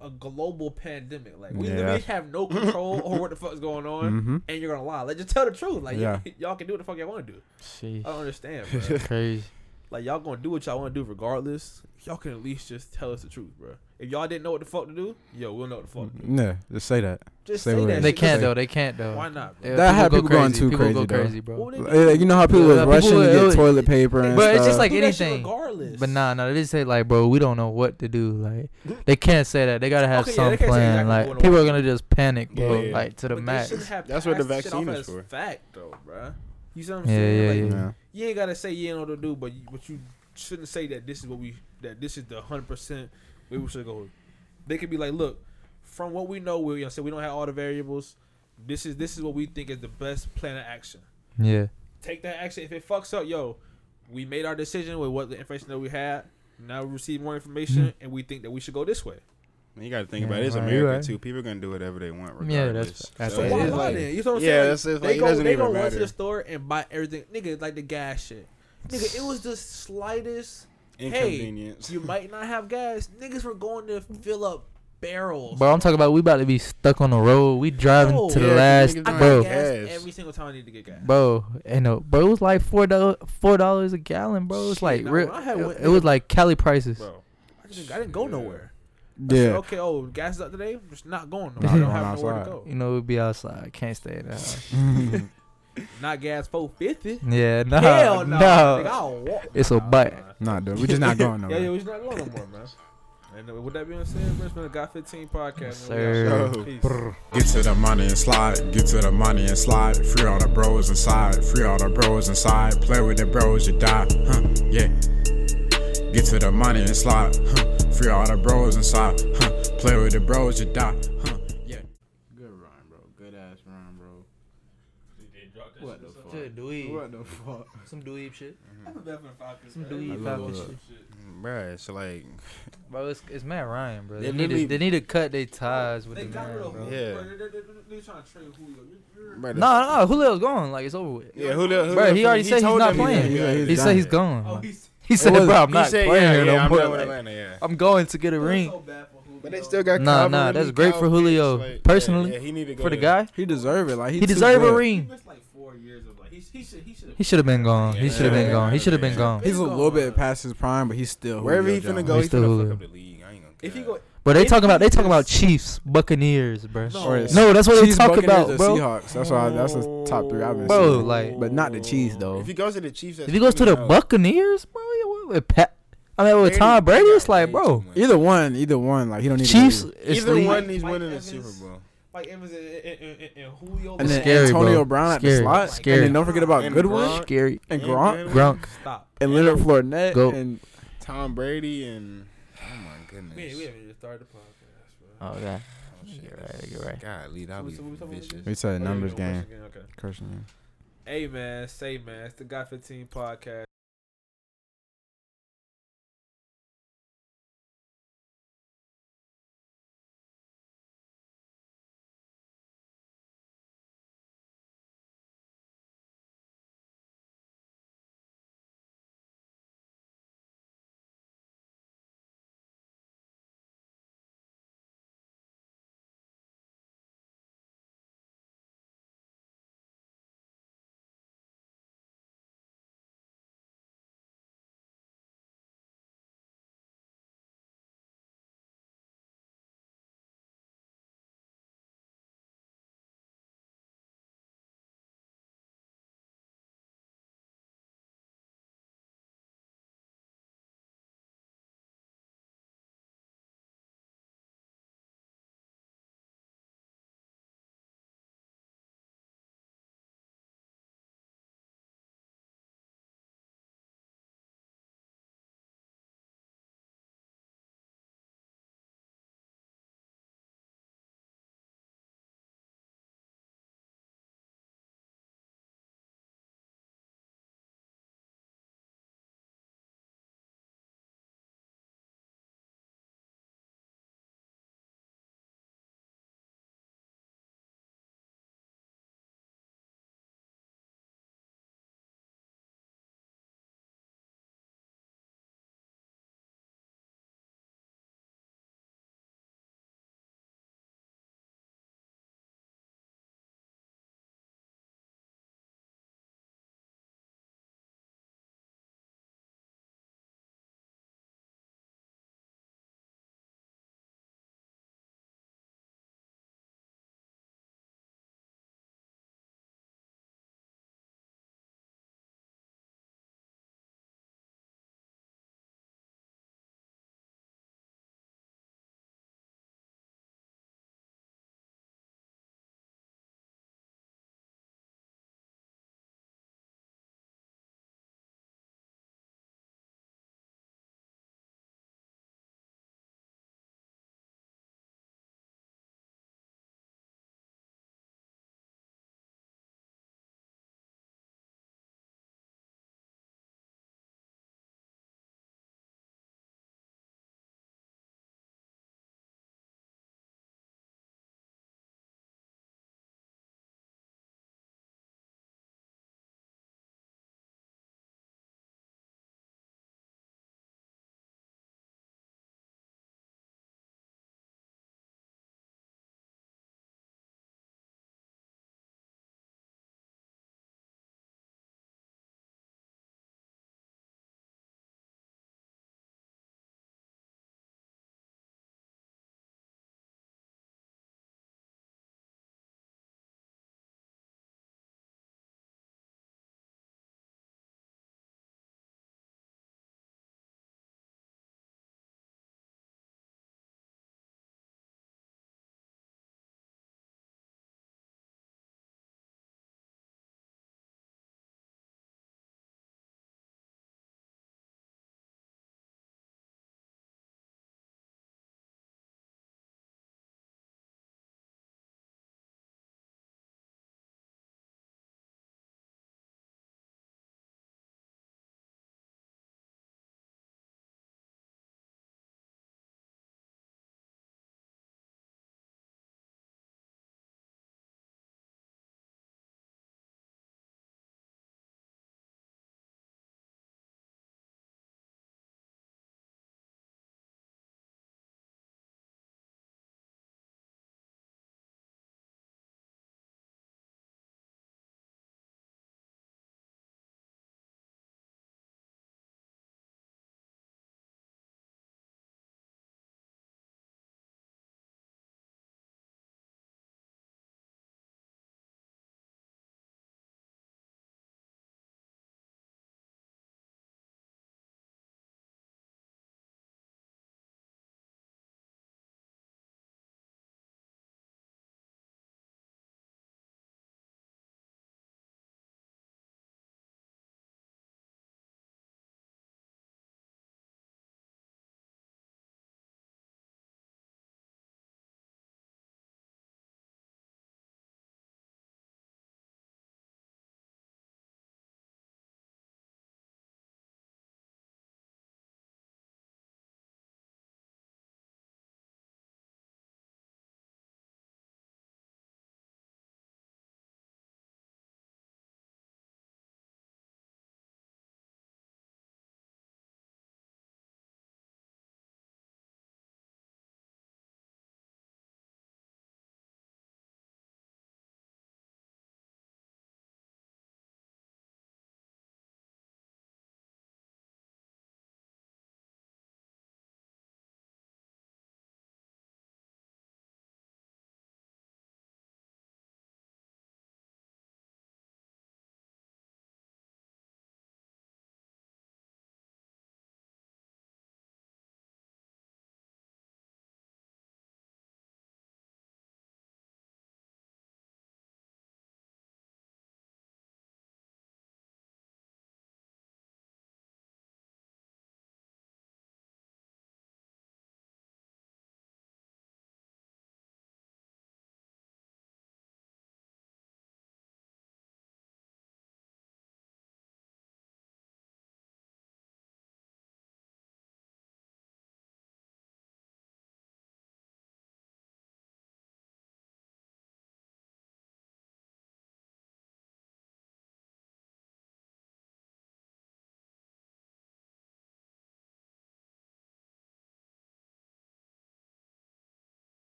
Speaker 2: a, a global pandemic. Like we
Speaker 5: Yeah,
Speaker 2: literally have no control over what the fuck's going on,
Speaker 5: Mhm.
Speaker 2: and you're gonna lie. Like just tell the truth. Like
Speaker 5: Yeah.
Speaker 2: y- *laughs* y'all can do what the fuck y'all want to do.
Speaker 3: Sheesh.
Speaker 2: I don't understand, bro.
Speaker 3: Crazy.
Speaker 2: like y'all gonna do what y'all want to do regardless. Y'all can at least just tell us the truth, bro. If y'all didn't know what the fuck to do, yo, we'll know what the fuck. To do.
Speaker 5: Yeah, just say that.
Speaker 2: Just
Speaker 5: Say
Speaker 2: say that.
Speaker 3: They
Speaker 2: shit.
Speaker 3: can't though. They can't though.
Speaker 2: Why not, bro?
Speaker 3: Yeah,
Speaker 5: That had
Speaker 3: go
Speaker 5: people going
Speaker 3: crazy.
Speaker 5: too
Speaker 3: people
Speaker 5: crazy,
Speaker 3: go
Speaker 5: though.
Speaker 3: crazy, bro.
Speaker 2: What would they do?
Speaker 5: you know how people
Speaker 3: Yeah,
Speaker 5: was
Speaker 3: people
Speaker 5: rushing to
Speaker 3: will-
Speaker 5: get toilet paper and shit.
Speaker 3: But it's just like
Speaker 2: Do that shit
Speaker 3: anything.
Speaker 2: regardless.
Speaker 3: But nah, nah, they just say like, bro, we don't know what to do. Like, they can't say that. They gotta have
Speaker 2: Okay,
Speaker 3: some
Speaker 2: they
Speaker 3: plan.
Speaker 2: exactly
Speaker 3: like,
Speaker 2: what-
Speaker 3: people are gonna just panic, bro.
Speaker 1: Yeah, yeah.
Speaker 3: Like to the
Speaker 2: But
Speaker 3: max.
Speaker 1: That's what the
Speaker 2: passed shit off
Speaker 1: vaccine is for.
Speaker 2: Fact though, bro. You see what I'm
Speaker 3: Yeah,
Speaker 2: saying?
Speaker 3: yeah, yeah.
Speaker 5: yeah.
Speaker 2: you ain't gotta say you know what to do, but but you shouldn't say that this is what we that this is the hundred percent way we should go. They could be like, look, from what we know, we you know, say we don't have all the variables. This is this is what we think is the best plan of action.
Speaker 3: Yeah,
Speaker 2: Take that action. If it fucks up, yo, we made our decision with what the information that we had. Now we receive more information,
Speaker 3: Mm-hmm.
Speaker 2: and we think that we should go this way.
Speaker 1: You got to think
Speaker 3: Yeah,
Speaker 1: about it. It's
Speaker 3: right, you
Speaker 1: America
Speaker 3: right.
Speaker 1: too. People are gonna do whatever they want,
Speaker 3: Yeah, that's- that's
Speaker 1: So
Speaker 3: it.
Speaker 1: it's
Speaker 2: Why
Speaker 1: like-
Speaker 2: then? You know what I'm
Speaker 1: yeah,
Speaker 2: saying?
Speaker 1: that's it's
Speaker 2: they
Speaker 1: like it
Speaker 2: go,
Speaker 1: doesn't
Speaker 2: they
Speaker 1: even
Speaker 2: go run to the store and buy everything. Nigga, like the gas shit. Nigga, it was the slightest.
Speaker 1: Inconvenience.
Speaker 2: You might not have gas. Niggas were going to fill up barrels.
Speaker 3: Bro, I'm talking about we about to be stuck on the road. We driving
Speaker 2: Bro.
Speaker 3: to the
Speaker 1: Yeah,
Speaker 3: last,
Speaker 1: niggas
Speaker 2: I
Speaker 1: don't
Speaker 3: bro,
Speaker 1: gas.
Speaker 2: gas every single time I need to get gas.
Speaker 3: bro, and no, bro, it was like four dollars, four dollars a gallon, bro. It's
Speaker 2: Shit,
Speaker 3: like
Speaker 2: nah,
Speaker 3: real.
Speaker 2: when I had one-
Speaker 3: It, it was like Cali prices.
Speaker 2: Bro, I, just, I didn't go
Speaker 1: Yeah.
Speaker 2: nowhere. I said,
Speaker 5: Yeah.
Speaker 2: okay, oh, gas is up today. I'm just not going. *laughs*
Speaker 5: Not
Speaker 2: I don't
Speaker 5: going
Speaker 2: have nowhere to go.
Speaker 3: You know, we'd be outside. Can't stay in the house. *laughs*
Speaker 2: Not gas four fifty.
Speaker 3: Yeah, no,
Speaker 2: Hell no.
Speaker 3: no.
Speaker 2: Nigga, I'll walk.
Speaker 3: It's a
Speaker 2: Nah,
Speaker 3: bite.
Speaker 2: nah.
Speaker 5: nah, dude, we just not going *laughs*
Speaker 2: Yeah, yeah, we're just not going no more, man. And uh, with that being said, bro, it's been a Got 15 podcast.
Speaker 3: Yes,
Speaker 2: man. We out.
Speaker 1: sir.
Speaker 2: Peace.
Speaker 4: Get to the money and slide, get to the money and slide. Free all the bros inside, free all the bros inside. Play with the bros, you die, huh? Yeah. Get to the money and slide, huh? Free all the bros inside, huh? Play with the bros, you die, huh? Yeah.
Speaker 5: Good run, bro. Good ass run, bro.
Speaker 2: What
Speaker 5: the fuck?
Speaker 3: Dweeb.
Speaker 5: What the fuck?
Speaker 3: Some dweeb shit.
Speaker 2: Some
Speaker 3: Some dweeb
Speaker 5: love
Speaker 3: Falcon
Speaker 5: it.
Speaker 3: shit.
Speaker 1: Bruh, it's like
Speaker 3: Bro, it's, it's Matt Ryan, bro.
Speaker 1: They
Speaker 3: They, need to,
Speaker 1: literally-
Speaker 3: they need to cut their ties with
Speaker 2: They
Speaker 3: the
Speaker 2: got
Speaker 3: man,
Speaker 2: rid of
Speaker 3: bro.
Speaker 2: Julio.
Speaker 1: Yeah.
Speaker 2: Bro, they- they- they- they trying to trade Julio. You're- you're-
Speaker 1: bruh, the-
Speaker 3: No, no, Julio's gone. Like it's over with.
Speaker 1: Yeah, Julio, Julio
Speaker 3: Bro, he already said he's not playing.
Speaker 1: he's oh,
Speaker 5: He said.
Speaker 3: He said he's
Speaker 1: Yeah.
Speaker 3: gone.
Speaker 2: Oh, he's
Speaker 3: He said, "Bro, I'm not
Speaker 1: said,
Speaker 3: playing
Speaker 1: yeah,
Speaker 3: here
Speaker 1: yeah,
Speaker 3: no
Speaker 1: I'm
Speaker 3: more. Like,
Speaker 1: Atlanta, yeah.
Speaker 3: I'm going to get a ring."
Speaker 2: bad for
Speaker 1: But they still got
Speaker 3: Nah,
Speaker 1: Calvin
Speaker 3: nah, that's great for Julio, personally,
Speaker 1: yeah, yeah, he need to go
Speaker 3: For the guy,
Speaker 5: He deserve it. Like he,
Speaker 3: he deserve a ring.
Speaker 2: missed like four years of like he's, he should he should
Speaker 3: He should have been gone. He should have been gone. He should have been gone.
Speaker 5: He's a little bit past his prime, but he's still
Speaker 1: Wherever he
Speaker 5: Julio
Speaker 1: finna go,
Speaker 3: He's still
Speaker 1: finna
Speaker 3: Julio.
Speaker 1: fuck up the league. I ain't gonna.
Speaker 2: If he go,
Speaker 3: But they
Speaker 2: If
Speaker 3: talking about they talking about Chiefs, Buccaneers, bro.
Speaker 2: No.
Speaker 3: No, that's what they talk
Speaker 5: Buccaneers,
Speaker 3: about,
Speaker 5: or
Speaker 3: bro.
Speaker 5: Seahawks. That's why. That's the top three I've been
Speaker 3: Bro,
Speaker 5: seeing.
Speaker 3: like-
Speaker 5: but not the Chiefs though.
Speaker 1: if he goes to the Chiefs,
Speaker 3: If he goes to the
Speaker 1: 20
Speaker 3: Buccaneers, bro, yeah, with Pat, I mean with Tom Brady, it's like,
Speaker 1: way
Speaker 3: bro,
Speaker 1: too much.
Speaker 5: Either one, either one. Like he don't need
Speaker 3: Chiefs,
Speaker 5: To
Speaker 1: Either
Speaker 3: league.
Speaker 1: one, he's winning the
Speaker 2: Evans-
Speaker 1: Super Bowl.
Speaker 2: Like Evans and, and, and, and Julio.
Speaker 5: and then
Speaker 3: Scary,
Speaker 5: Antonio
Speaker 3: bro.
Speaker 5: Brown at the slot.
Speaker 3: Scary.
Speaker 5: And then don't forget about
Speaker 1: And
Speaker 5: Godwin
Speaker 1: Gronk.
Speaker 3: scary.
Speaker 5: and
Speaker 1: And
Speaker 5: Gronk
Speaker 2: stop.
Speaker 5: and Leonard Fournette
Speaker 3: Go.
Speaker 5: and
Speaker 1: Tom Brady and oh my goodness.
Speaker 2: We, we haven't even started the podcast, bro.
Speaker 3: Oh god,
Speaker 1: Oh, shit.
Speaker 3: Get right, get right.
Speaker 1: God, lead out
Speaker 2: So we-
Speaker 1: be
Speaker 2: so we- so we-
Speaker 1: vicious.
Speaker 5: we said
Speaker 2: Oh, yeah,
Speaker 5: numbers game.
Speaker 2: Okay.
Speaker 5: Cursing.
Speaker 2: Hey man, say man, it's the Got 15 podcast.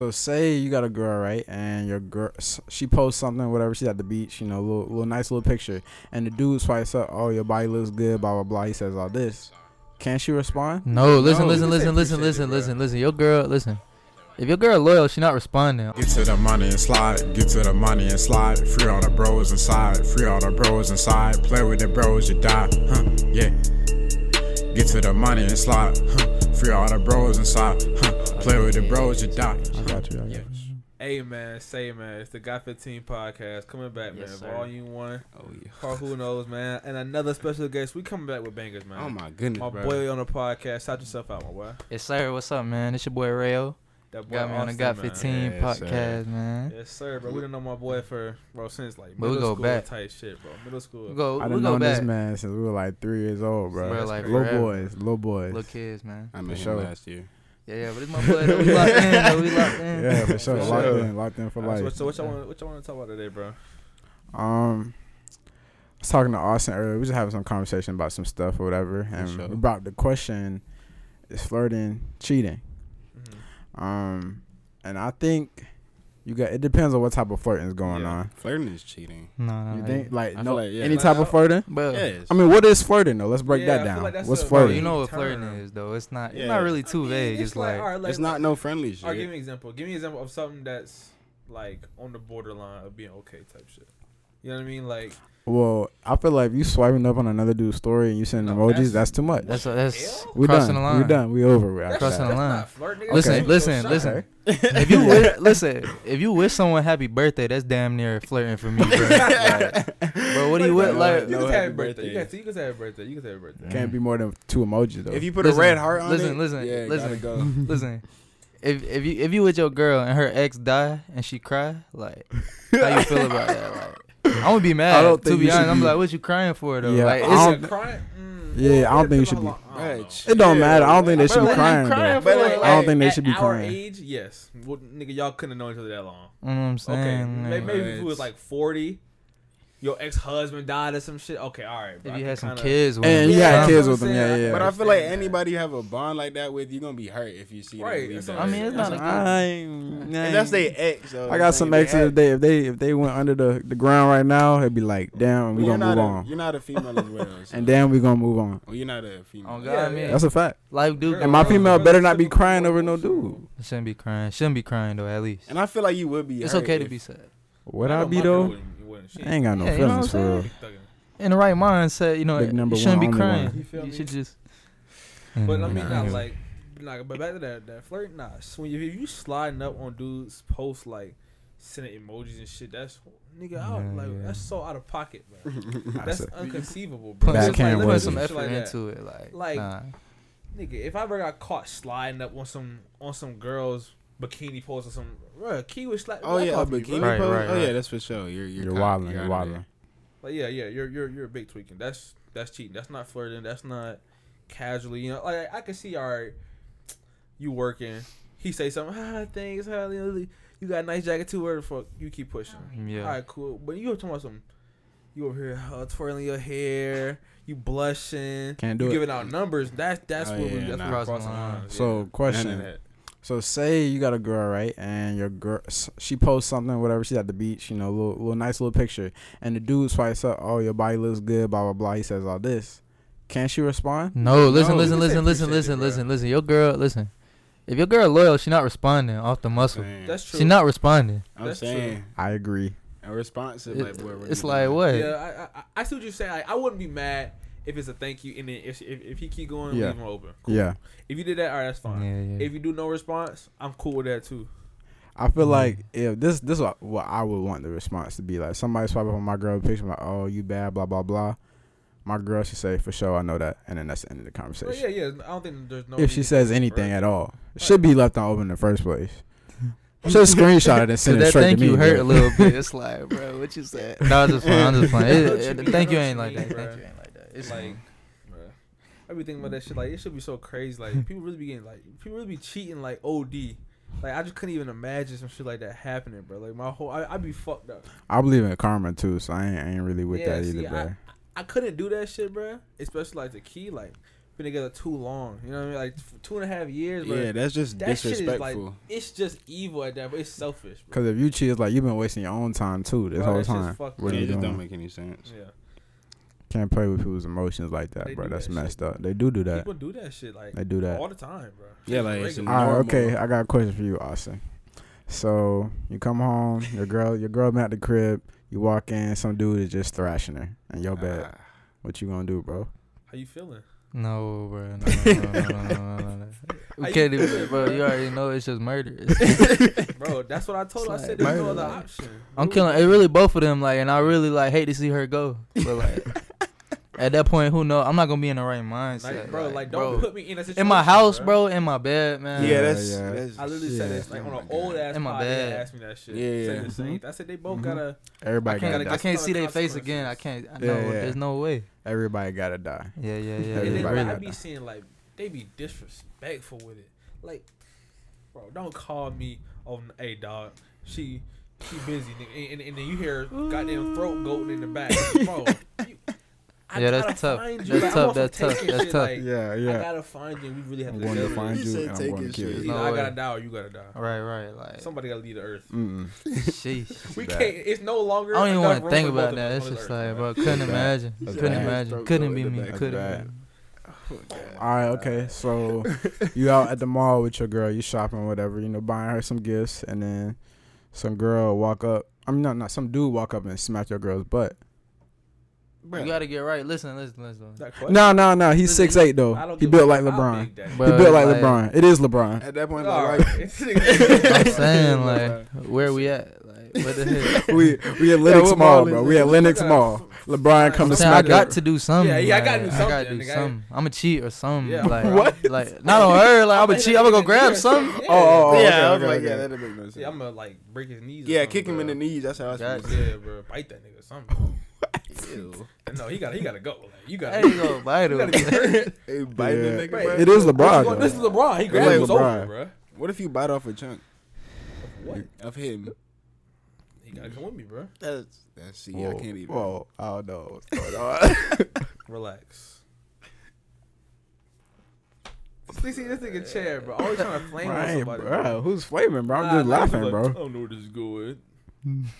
Speaker 5: So say you got a girl, right, and your girl, she posts something, whatever. She's at the beach, you know, little, little nice little picture, and the dude swipes up, oh, your body looks good, blah blah blah. He says all this. Can she respond?
Speaker 3: No, listen,
Speaker 1: No,
Speaker 3: listen,
Speaker 2: you
Speaker 3: listen, listen,
Speaker 2: it,
Speaker 3: listen, listen, listen. Your girl, listen. If your girl loyal, she not responding.
Speaker 4: Get to the money and slide, get to the money and slide. Free all the bros inside, free all the bros inside. Play with the bros, you die, huh? Yeah. Get to the money and slide, huh? Free all the bros inside, huh? Play with the bros, you die.
Speaker 5: I got you. I got
Speaker 4: Yeah.
Speaker 5: you.
Speaker 2: Hey man, say man, it's the Got 15 podcast coming back,
Speaker 3: Yes,
Speaker 2: man.
Speaker 3: sir.
Speaker 2: Volume one.
Speaker 1: Oh yeah.
Speaker 2: Or who knows, man. And another special guest. We coming back with bangers, man.
Speaker 1: Oh my goodness,
Speaker 2: My
Speaker 1: bro.
Speaker 2: boy on the podcast. Shout yourself out, my boy.
Speaker 3: Yes, sir. What's up, man? It's your boy Rayo.
Speaker 2: That boy
Speaker 3: Got me on the
Speaker 2: Austin,
Speaker 3: Got
Speaker 2: man.
Speaker 3: 15
Speaker 1: Yes, sir.
Speaker 3: podcast, man.
Speaker 2: Yes, sir, bro. We done know my boy for bro since like
Speaker 3: But we
Speaker 2: middle
Speaker 3: go
Speaker 2: school
Speaker 3: back.
Speaker 2: type shit, bro. Middle school.
Speaker 3: We go,
Speaker 5: I
Speaker 3: we
Speaker 5: done
Speaker 3: go
Speaker 5: known this
Speaker 3: back.
Speaker 5: man since we were like three years old, bro.
Speaker 3: Bro, like
Speaker 5: little
Speaker 3: forever.
Speaker 5: boys, little boys.
Speaker 3: Little kids, man.
Speaker 1: I met
Speaker 5: For
Speaker 1: him
Speaker 5: sure.
Speaker 1: last year.
Speaker 3: Yeah, yeah, but it's my boy. Though. We locked in. Though. We locked in.
Speaker 5: Yeah, for sure.
Speaker 2: For
Speaker 5: Locked
Speaker 2: sure.
Speaker 5: in, locked in for
Speaker 2: Alright,
Speaker 5: life.
Speaker 2: so, so what y'all want? What y'all want to talk about today, bro?
Speaker 5: Um, I was talking to Austin earlier. We just having some conversation about some stuff or whatever, and
Speaker 1: sure.
Speaker 5: we brought the question: Is flirting cheating?
Speaker 2: Mhm.
Speaker 5: Um, and I think you got. It depends on what type of flirting is going
Speaker 2: Yeah.
Speaker 5: on.
Speaker 1: Flirting is cheating.
Speaker 3: No, no,
Speaker 5: You
Speaker 3: no.
Speaker 5: think like
Speaker 1: I
Speaker 5: no
Speaker 1: like, yeah.
Speaker 5: any
Speaker 2: Like,
Speaker 5: type of flirting?
Speaker 3: But
Speaker 1: Yes.
Speaker 5: I mean, what is flirting though? Let's break
Speaker 2: Yeah,
Speaker 5: that down.
Speaker 2: like
Speaker 5: What's
Speaker 2: the-
Speaker 5: flirting?
Speaker 3: you know what
Speaker 2: Term.
Speaker 3: flirting is, though. It's not. It's not really too
Speaker 2: I mean,
Speaker 3: vague. It's like,
Speaker 2: all right, like,
Speaker 1: it's not no friendly shit.
Speaker 2: All right, give me an example. Give me an example of something that's like on the borderline of being okay type shit. You know what I mean? Like
Speaker 5: Well, I feel like you swiping up on another dude's story and you send
Speaker 2: No,
Speaker 5: emojis,
Speaker 2: that's-
Speaker 5: that's, too much.
Speaker 3: that's that's
Speaker 2: hell?
Speaker 5: we
Speaker 3: crossing
Speaker 5: done.
Speaker 3: the line.
Speaker 5: We done. We over with.
Speaker 2: that's,
Speaker 3: Crossing
Speaker 5: that.
Speaker 3: the line.
Speaker 2: not flirting.
Speaker 3: Listen,
Speaker 2: That's
Speaker 3: listen,
Speaker 2: so
Speaker 3: listen. *laughs* if you wish, listen, if you wish someone happy birthday, that's damn near flirting for me, bro. *laughs* Like, bro, what do you
Speaker 2: Wait,
Speaker 3: with?
Speaker 2: wait,
Speaker 3: Like,
Speaker 2: you
Speaker 1: No
Speaker 2: can say
Speaker 1: happy
Speaker 2: happy birthday. You
Speaker 1: birthday.
Speaker 2: can, you can say happy birthday. You can say happy birthday.
Speaker 5: Can't be more than two emojis though.
Speaker 1: If you put
Speaker 3: Listen,
Speaker 1: a red heart on
Speaker 3: listen,
Speaker 1: it,
Speaker 3: listen,
Speaker 1: yeah,
Speaker 3: listen.
Speaker 1: gotta go. *laughs*
Speaker 3: listen, if if you if you with your girl and her ex die and she cry, like, how you feel about that? Like, I'm gonna be mad.
Speaker 5: I don't
Speaker 3: to be
Speaker 5: you
Speaker 3: honest,
Speaker 5: should
Speaker 3: I'm
Speaker 5: be-
Speaker 3: like, what you crying for though?
Speaker 5: Yeah,
Speaker 3: like,
Speaker 5: I
Speaker 3: it's
Speaker 5: don't-
Speaker 2: Yeah, crying. Mm,
Speaker 5: Yeah, I don't think you should be-
Speaker 2: how long- I don't
Speaker 1: Right.
Speaker 2: know.
Speaker 5: It don't matter. I don't think they should be crying.
Speaker 3: crying
Speaker 5: though.
Speaker 2: But
Speaker 3: it.
Speaker 2: like,
Speaker 5: I don't think they
Speaker 2: at
Speaker 5: should be
Speaker 2: our
Speaker 5: crying.
Speaker 2: age, yes. Well, nigga, y'all couldn't have known each other that long.
Speaker 3: you know what I'm saying?
Speaker 2: Okay,
Speaker 3: like,
Speaker 2: maybe, maybe if it was like forty, your ex husband died or some shit. Okay, all right. Bro,
Speaker 3: if you had some
Speaker 2: kinda-
Speaker 3: kids, with
Speaker 5: And
Speaker 3: him,
Speaker 5: you had kids with
Speaker 2: I'm
Speaker 5: them, yeah, yeah.
Speaker 1: But I feel like anybody you have a bond like that with, you're gonna be hurt if you see
Speaker 2: Right,
Speaker 1: them leave
Speaker 2: that's
Speaker 1: that
Speaker 2: what I'm
Speaker 3: I mean, it's
Speaker 1: shit.
Speaker 3: not a
Speaker 5: I,
Speaker 1: If that's their ex. though,
Speaker 5: I got some
Speaker 1: they
Speaker 5: exes. If they if they if they went under the, the ground right now, it'd be like, damn, we
Speaker 1: Well, you're
Speaker 5: gonna move
Speaker 1: a,
Speaker 5: on,
Speaker 1: You're not a female as well. *laughs* So.
Speaker 5: and damn, we gonna move on.
Speaker 1: well, you're not a female.
Speaker 3: Oh God,
Speaker 2: Yeah,
Speaker 3: man.
Speaker 5: That's a fact.
Speaker 3: Life dude,
Speaker 2: And
Speaker 5: And my
Speaker 2: Girls-
Speaker 5: female
Speaker 2: girls
Speaker 5: better not be crying over no dude.
Speaker 3: Shouldn't be crying. Shouldn't be crying though. At least
Speaker 1: And I feel like you would be.
Speaker 3: it's okay to be sad.
Speaker 5: Would
Speaker 2: know
Speaker 5: I be though?
Speaker 2: Wouldn't- wouldn't. She
Speaker 5: I ain't got no
Speaker 3: Yeah, you know
Speaker 5: feelings for
Speaker 3: I'm
Speaker 5: real.
Speaker 3: In the right mindset, you know,
Speaker 5: Big
Speaker 3: you shouldn't
Speaker 5: one,
Speaker 3: be crying.
Speaker 5: one.
Speaker 2: You feel
Speaker 3: You
Speaker 2: me?
Speaker 3: should just.
Speaker 2: But mm-hmm. I mean, not like, like, but back to that that flirt. Nah, so when you if you sliding up on dudes post like sending emojis and shit, that's nigga out.
Speaker 3: Yeah,
Speaker 2: like
Speaker 3: yeah.
Speaker 2: that's so out of pocket, bro. *laughs*
Speaker 5: That's
Speaker 2: That's
Speaker 5: it.
Speaker 2: unconceivable, bro.
Speaker 3: Put,
Speaker 5: Bad
Speaker 3: some,
Speaker 2: Just like,
Speaker 5: can
Speaker 3: put
Speaker 5: work.
Speaker 3: some effort
Speaker 2: like
Speaker 3: into it, like,
Speaker 2: Like,
Speaker 3: nah.
Speaker 2: Nigga, if I ever got caught sliding up on some on some girls bikini post or some, bro, key was slap.
Speaker 1: Oh yeah,
Speaker 2: off me,
Speaker 1: bikini
Speaker 2: bro.
Speaker 3: Right, right,
Speaker 1: oh yeah, that's for sure. You're you're,
Speaker 5: You're wilding. You're
Speaker 1: outta
Speaker 5: wilding.
Speaker 1: there.
Speaker 2: Like yeah, yeah, you're you're you're a big tweaking. That's that's cheating. That's not flirting. That's not casually. You know, like I can see. All right, you working. He say something. Ah, thanks. Ah, you got a nice jacket too. Where the fuck you keep pushing?
Speaker 3: Yeah.
Speaker 2: All right, cool. But you were talking about some. You over here uh, twirling your hair. You blushing.
Speaker 5: Can't do
Speaker 2: you
Speaker 5: it.
Speaker 2: giving out numbers. That's that's
Speaker 1: Oh,
Speaker 2: what we
Speaker 1: yeah,
Speaker 2: that's
Speaker 1: nah.
Speaker 2: what
Speaker 3: Crossing
Speaker 2: crossing
Speaker 3: the line.
Speaker 2: lines.
Speaker 5: So
Speaker 2: yeah.
Speaker 1: None of
Speaker 5: question.
Speaker 1: That.
Speaker 5: So say you got a girl, right, and your girl, she posts something, whatever. She's at the beach, you know, little, little nice little picture, and the dude swipes up, oh, your body looks good, blah blah blah. He says all this. Can she respond?
Speaker 3: No, listen,
Speaker 1: No,
Speaker 3: listen,
Speaker 2: you
Speaker 3: listen, listen,
Speaker 2: it,
Speaker 3: listen, listen, listen. Your girl, listen. If your girl loyal, she not responding off the muscle.
Speaker 1: Saying.
Speaker 2: That's true.
Speaker 3: She not responding.
Speaker 1: I'm
Speaker 2: that's true.
Speaker 1: saying
Speaker 5: I agree.
Speaker 1: a responsive.
Speaker 3: It-
Speaker 1: like, boy,
Speaker 3: it's like
Speaker 1: doing?
Speaker 3: what?
Speaker 2: Yeah, I, I I see what you're saying. Like, I wouldn't be mad if it's a thank you, and then if if, if he keep going,
Speaker 5: Yeah.
Speaker 2: leave him open. Cool.
Speaker 5: Yeah,
Speaker 2: If you did that, all right, that's fine.
Speaker 3: Yeah, yeah.
Speaker 2: If you do no response, I'm cool with that too.
Speaker 5: I feel
Speaker 3: Mm.
Speaker 5: like if this this is what, what I would want the response to be like. Somebody swipe up on my girl picture, like, oh, you bad, blah blah blah. My girl should say, for sure, I know that, and then that's the end of the
Speaker 2: But
Speaker 5: conversation.
Speaker 2: yeah, yeah. I don't think there's no.
Speaker 5: if she says anything
Speaker 2: further.
Speaker 5: at all, it should be left on open in the first place. *laughs* Should screenshot it and send it straight
Speaker 3: thank
Speaker 5: to me.
Speaker 3: you hurt
Speaker 5: bro.
Speaker 3: a little bit. It's like, bro, what you said? *laughs* No, I'm just fine. I'm just playing.
Speaker 2: I
Speaker 3: It- it- thank you ain't like that. Thank you ain't like that.
Speaker 2: It's
Speaker 3: It's
Speaker 2: like,
Speaker 3: like,
Speaker 2: bruh, everything about that shit, like it should be so crazy. Like people really be getting like people really be cheating like OD. Like I just couldn't even imagine some shit like that happening, bro. Like my whole, I, I'd be fucked up.
Speaker 5: I believe in karma too, so I ain't, I ain't really with
Speaker 2: Yeah,
Speaker 5: that
Speaker 2: see,
Speaker 5: either, bro.
Speaker 2: I couldn't do that shit, bro. Especially like the key, like been together too long. You know what I mean? Like two and a half years, bro.
Speaker 1: Yeah, that's just
Speaker 2: that shit is like
Speaker 1: disrespectful.
Speaker 2: it's just evil at that, but it's selfish.
Speaker 5: Because if you cheat, it's like you've been wasting your own time too this
Speaker 2: Bro,
Speaker 5: whole
Speaker 2: that shit's
Speaker 5: time.
Speaker 2: fucked
Speaker 5: What
Speaker 2: up.
Speaker 1: yeah, it just
Speaker 5: doing?
Speaker 1: don't make any sense.
Speaker 2: Yeah,
Speaker 5: Can't play with people's emotions like that,
Speaker 2: They
Speaker 5: bro. That's
Speaker 2: that
Speaker 5: messed
Speaker 2: shit.
Speaker 5: up. They do do that.
Speaker 2: people do that shit like
Speaker 5: They do that.
Speaker 2: all the time, bro.
Speaker 1: Yeah, like, it's
Speaker 5: All right, okay. I got a question for you, Austin. So you come home, your girl, your girl been at the crib. You walk in, some dude is just thrashing her in your bed.
Speaker 1: Ah.
Speaker 5: What you gonna do, bro?
Speaker 2: How you feeling?
Speaker 3: No, bro. No, no, no, no, no, no, no, no. *laughs* We
Speaker 2: you
Speaker 3: can't
Speaker 2: feeling,
Speaker 3: even, bro.
Speaker 2: bro?
Speaker 3: You already know it's just murder. *laughs*
Speaker 2: Bro, that's what I told her. I said
Speaker 3: like
Speaker 2: there's no other
Speaker 3: like-
Speaker 2: option.
Speaker 3: I'm
Speaker 2: What
Speaker 3: killing it. Really, both of them. Like, and I really like hate to see her go. But like, *laughs* at that point, who know? I'm not gonna be in the right mindset,
Speaker 2: Like, bro, like, don't
Speaker 3: bro.
Speaker 2: put me in a situation.
Speaker 3: in my house, bro. In my bed, man.
Speaker 1: Yeah,
Speaker 5: Yeah,
Speaker 1: that's,
Speaker 5: yeah.
Speaker 1: that's
Speaker 2: I literally said
Speaker 5: Yeah.
Speaker 2: this like
Speaker 1: Oh
Speaker 2: on an old ass
Speaker 3: In my
Speaker 2: pod.
Speaker 3: Bed.
Speaker 2: asked me that shit.
Speaker 1: Yeah,
Speaker 2: Said
Speaker 1: yeah.
Speaker 2: the same. I said they both
Speaker 5: Mhm.
Speaker 2: gotta.
Speaker 5: Everybody
Speaker 3: I can't,
Speaker 5: gotta
Speaker 3: I can't see their face again. I can't. I know.
Speaker 5: Yeah, yeah.
Speaker 3: There's no way.
Speaker 5: Everybody gotta die.
Speaker 3: Yeah, yeah, yeah.
Speaker 2: And then like, I be
Speaker 5: that.
Speaker 2: seeing like they be disrespectful with it. Like, bro, don't call me on. Hey, dog. She she busy. And, and, and then you hear goddamn throat goating in the back, bro. *laughs* You, I
Speaker 3: Yeah, that's
Speaker 2: gotta
Speaker 3: tough.
Speaker 2: find
Speaker 3: That's
Speaker 2: you. Like,
Speaker 3: tough. That's tough. That's
Speaker 2: shit,
Speaker 3: tough.
Speaker 2: Like,
Speaker 5: Yeah,
Speaker 2: I
Speaker 5: yeah.
Speaker 2: gotta find you. We really have
Speaker 5: I'm
Speaker 2: to
Speaker 5: going to find
Speaker 1: You
Speaker 5: you
Speaker 1: said
Speaker 5: and I'm
Speaker 1: take
Speaker 5: going to
Speaker 1: his
Speaker 5: kill you.
Speaker 3: No
Speaker 2: I gotta die or you gotta die.
Speaker 3: Right, right. Like,
Speaker 2: Somebody gotta leave the earth.
Speaker 5: Mm-mm. *laughs*
Speaker 3: sheesh.
Speaker 2: We can't. It's no longer.
Speaker 3: I don't even want to think about that. It's just like,
Speaker 2: bro.
Speaker 3: bro, couldn't imagine. Couldn't imagine. Couldn't be me. Couldn't
Speaker 5: bad.
Speaker 3: be me.
Speaker 5: All right, okay. So you out at the mall with your girl, you shopping, whatever, you know, buying her some gifts, and then some girl walk up. I mean, not not some dude walk up and smack your girl's butt.
Speaker 3: You gotta get right. Listen, listen, listen.
Speaker 2: That question-
Speaker 5: No, no, no. He's six eight though. He built like LeBron.
Speaker 2: big that is.
Speaker 3: Bro,
Speaker 5: He built like
Speaker 3: like-
Speaker 5: LeBron. It is LeBron.
Speaker 1: At that point,
Speaker 2: All
Speaker 1: like. *laughs*
Speaker 3: I'm saying *laughs* like, where we at? Like, what the hell? *laughs*
Speaker 5: we we at
Speaker 1: Yeah,
Speaker 5: Lenox
Speaker 1: what
Speaker 5: Mall,
Speaker 1: mall
Speaker 5: bro. We
Speaker 1: it?
Speaker 5: at
Speaker 2: Lenox
Speaker 5: Mall. LeBron come
Speaker 3: I'm
Speaker 5: to
Speaker 3: saying I got
Speaker 5: her.
Speaker 3: to do something.
Speaker 2: Yeah, yeah, I gotta do
Speaker 3: like, I gotta
Speaker 2: something,
Speaker 3: do
Speaker 2: nigga.
Speaker 3: something. I'm gonna cheat or something.
Speaker 2: Yeah.
Speaker 3: Like,
Speaker 5: What?
Speaker 3: Like, not on her. Like, I'm gonna cheat. I'm gonna go grab something.
Speaker 2: Yeah.
Speaker 5: Oh, oh, oh,
Speaker 1: yeah,
Speaker 5: okay,
Speaker 1: I was
Speaker 5: okay,
Speaker 1: like,
Speaker 5: okay.
Speaker 1: yeah, that didn't make no sense.
Speaker 2: Yeah, I'm gonna like break his knees.
Speaker 1: yeah,
Speaker 2: something,
Speaker 1: kick him in the knees. That's how I was
Speaker 3: Got
Speaker 1: supposed to
Speaker 2: Yeah, bro, bite that nigga or something.
Speaker 1: Ew.
Speaker 2: No, he got he gotta go. Like, you gotta.
Speaker 3: ain't gonna bite him.
Speaker 2: gotta get hurt.
Speaker 1: Hey, biting
Speaker 5: Yeah.
Speaker 1: the nigga, bro.
Speaker 5: It is LeBron.
Speaker 2: This
Speaker 5: though.
Speaker 2: is- This is LeBron. He
Speaker 5: It's
Speaker 2: grabbed
Speaker 5: like
Speaker 2: his
Speaker 5: LeBron.
Speaker 2: over, bro.
Speaker 1: What if you bite off a chunk
Speaker 2: What?
Speaker 1: of him?
Speaker 2: He gotta come with me, bro.
Speaker 1: That's that's see,
Speaker 5: Whoa,
Speaker 1: I can't even.
Speaker 5: Whoa, I don't know what's *laughs* going on.
Speaker 2: Relax. See, see this nigga chair, bro. Always trying to flame on
Speaker 5: right,
Speaker 2: somebody.
Speaker 5: bro. Who's flaming, bro? I'm
Speaker 2: Nah,
Speaker 5: just laughing,
Speaker 2: like,
Speaker 5: bro.
Speaker 2: I don't know where this is going.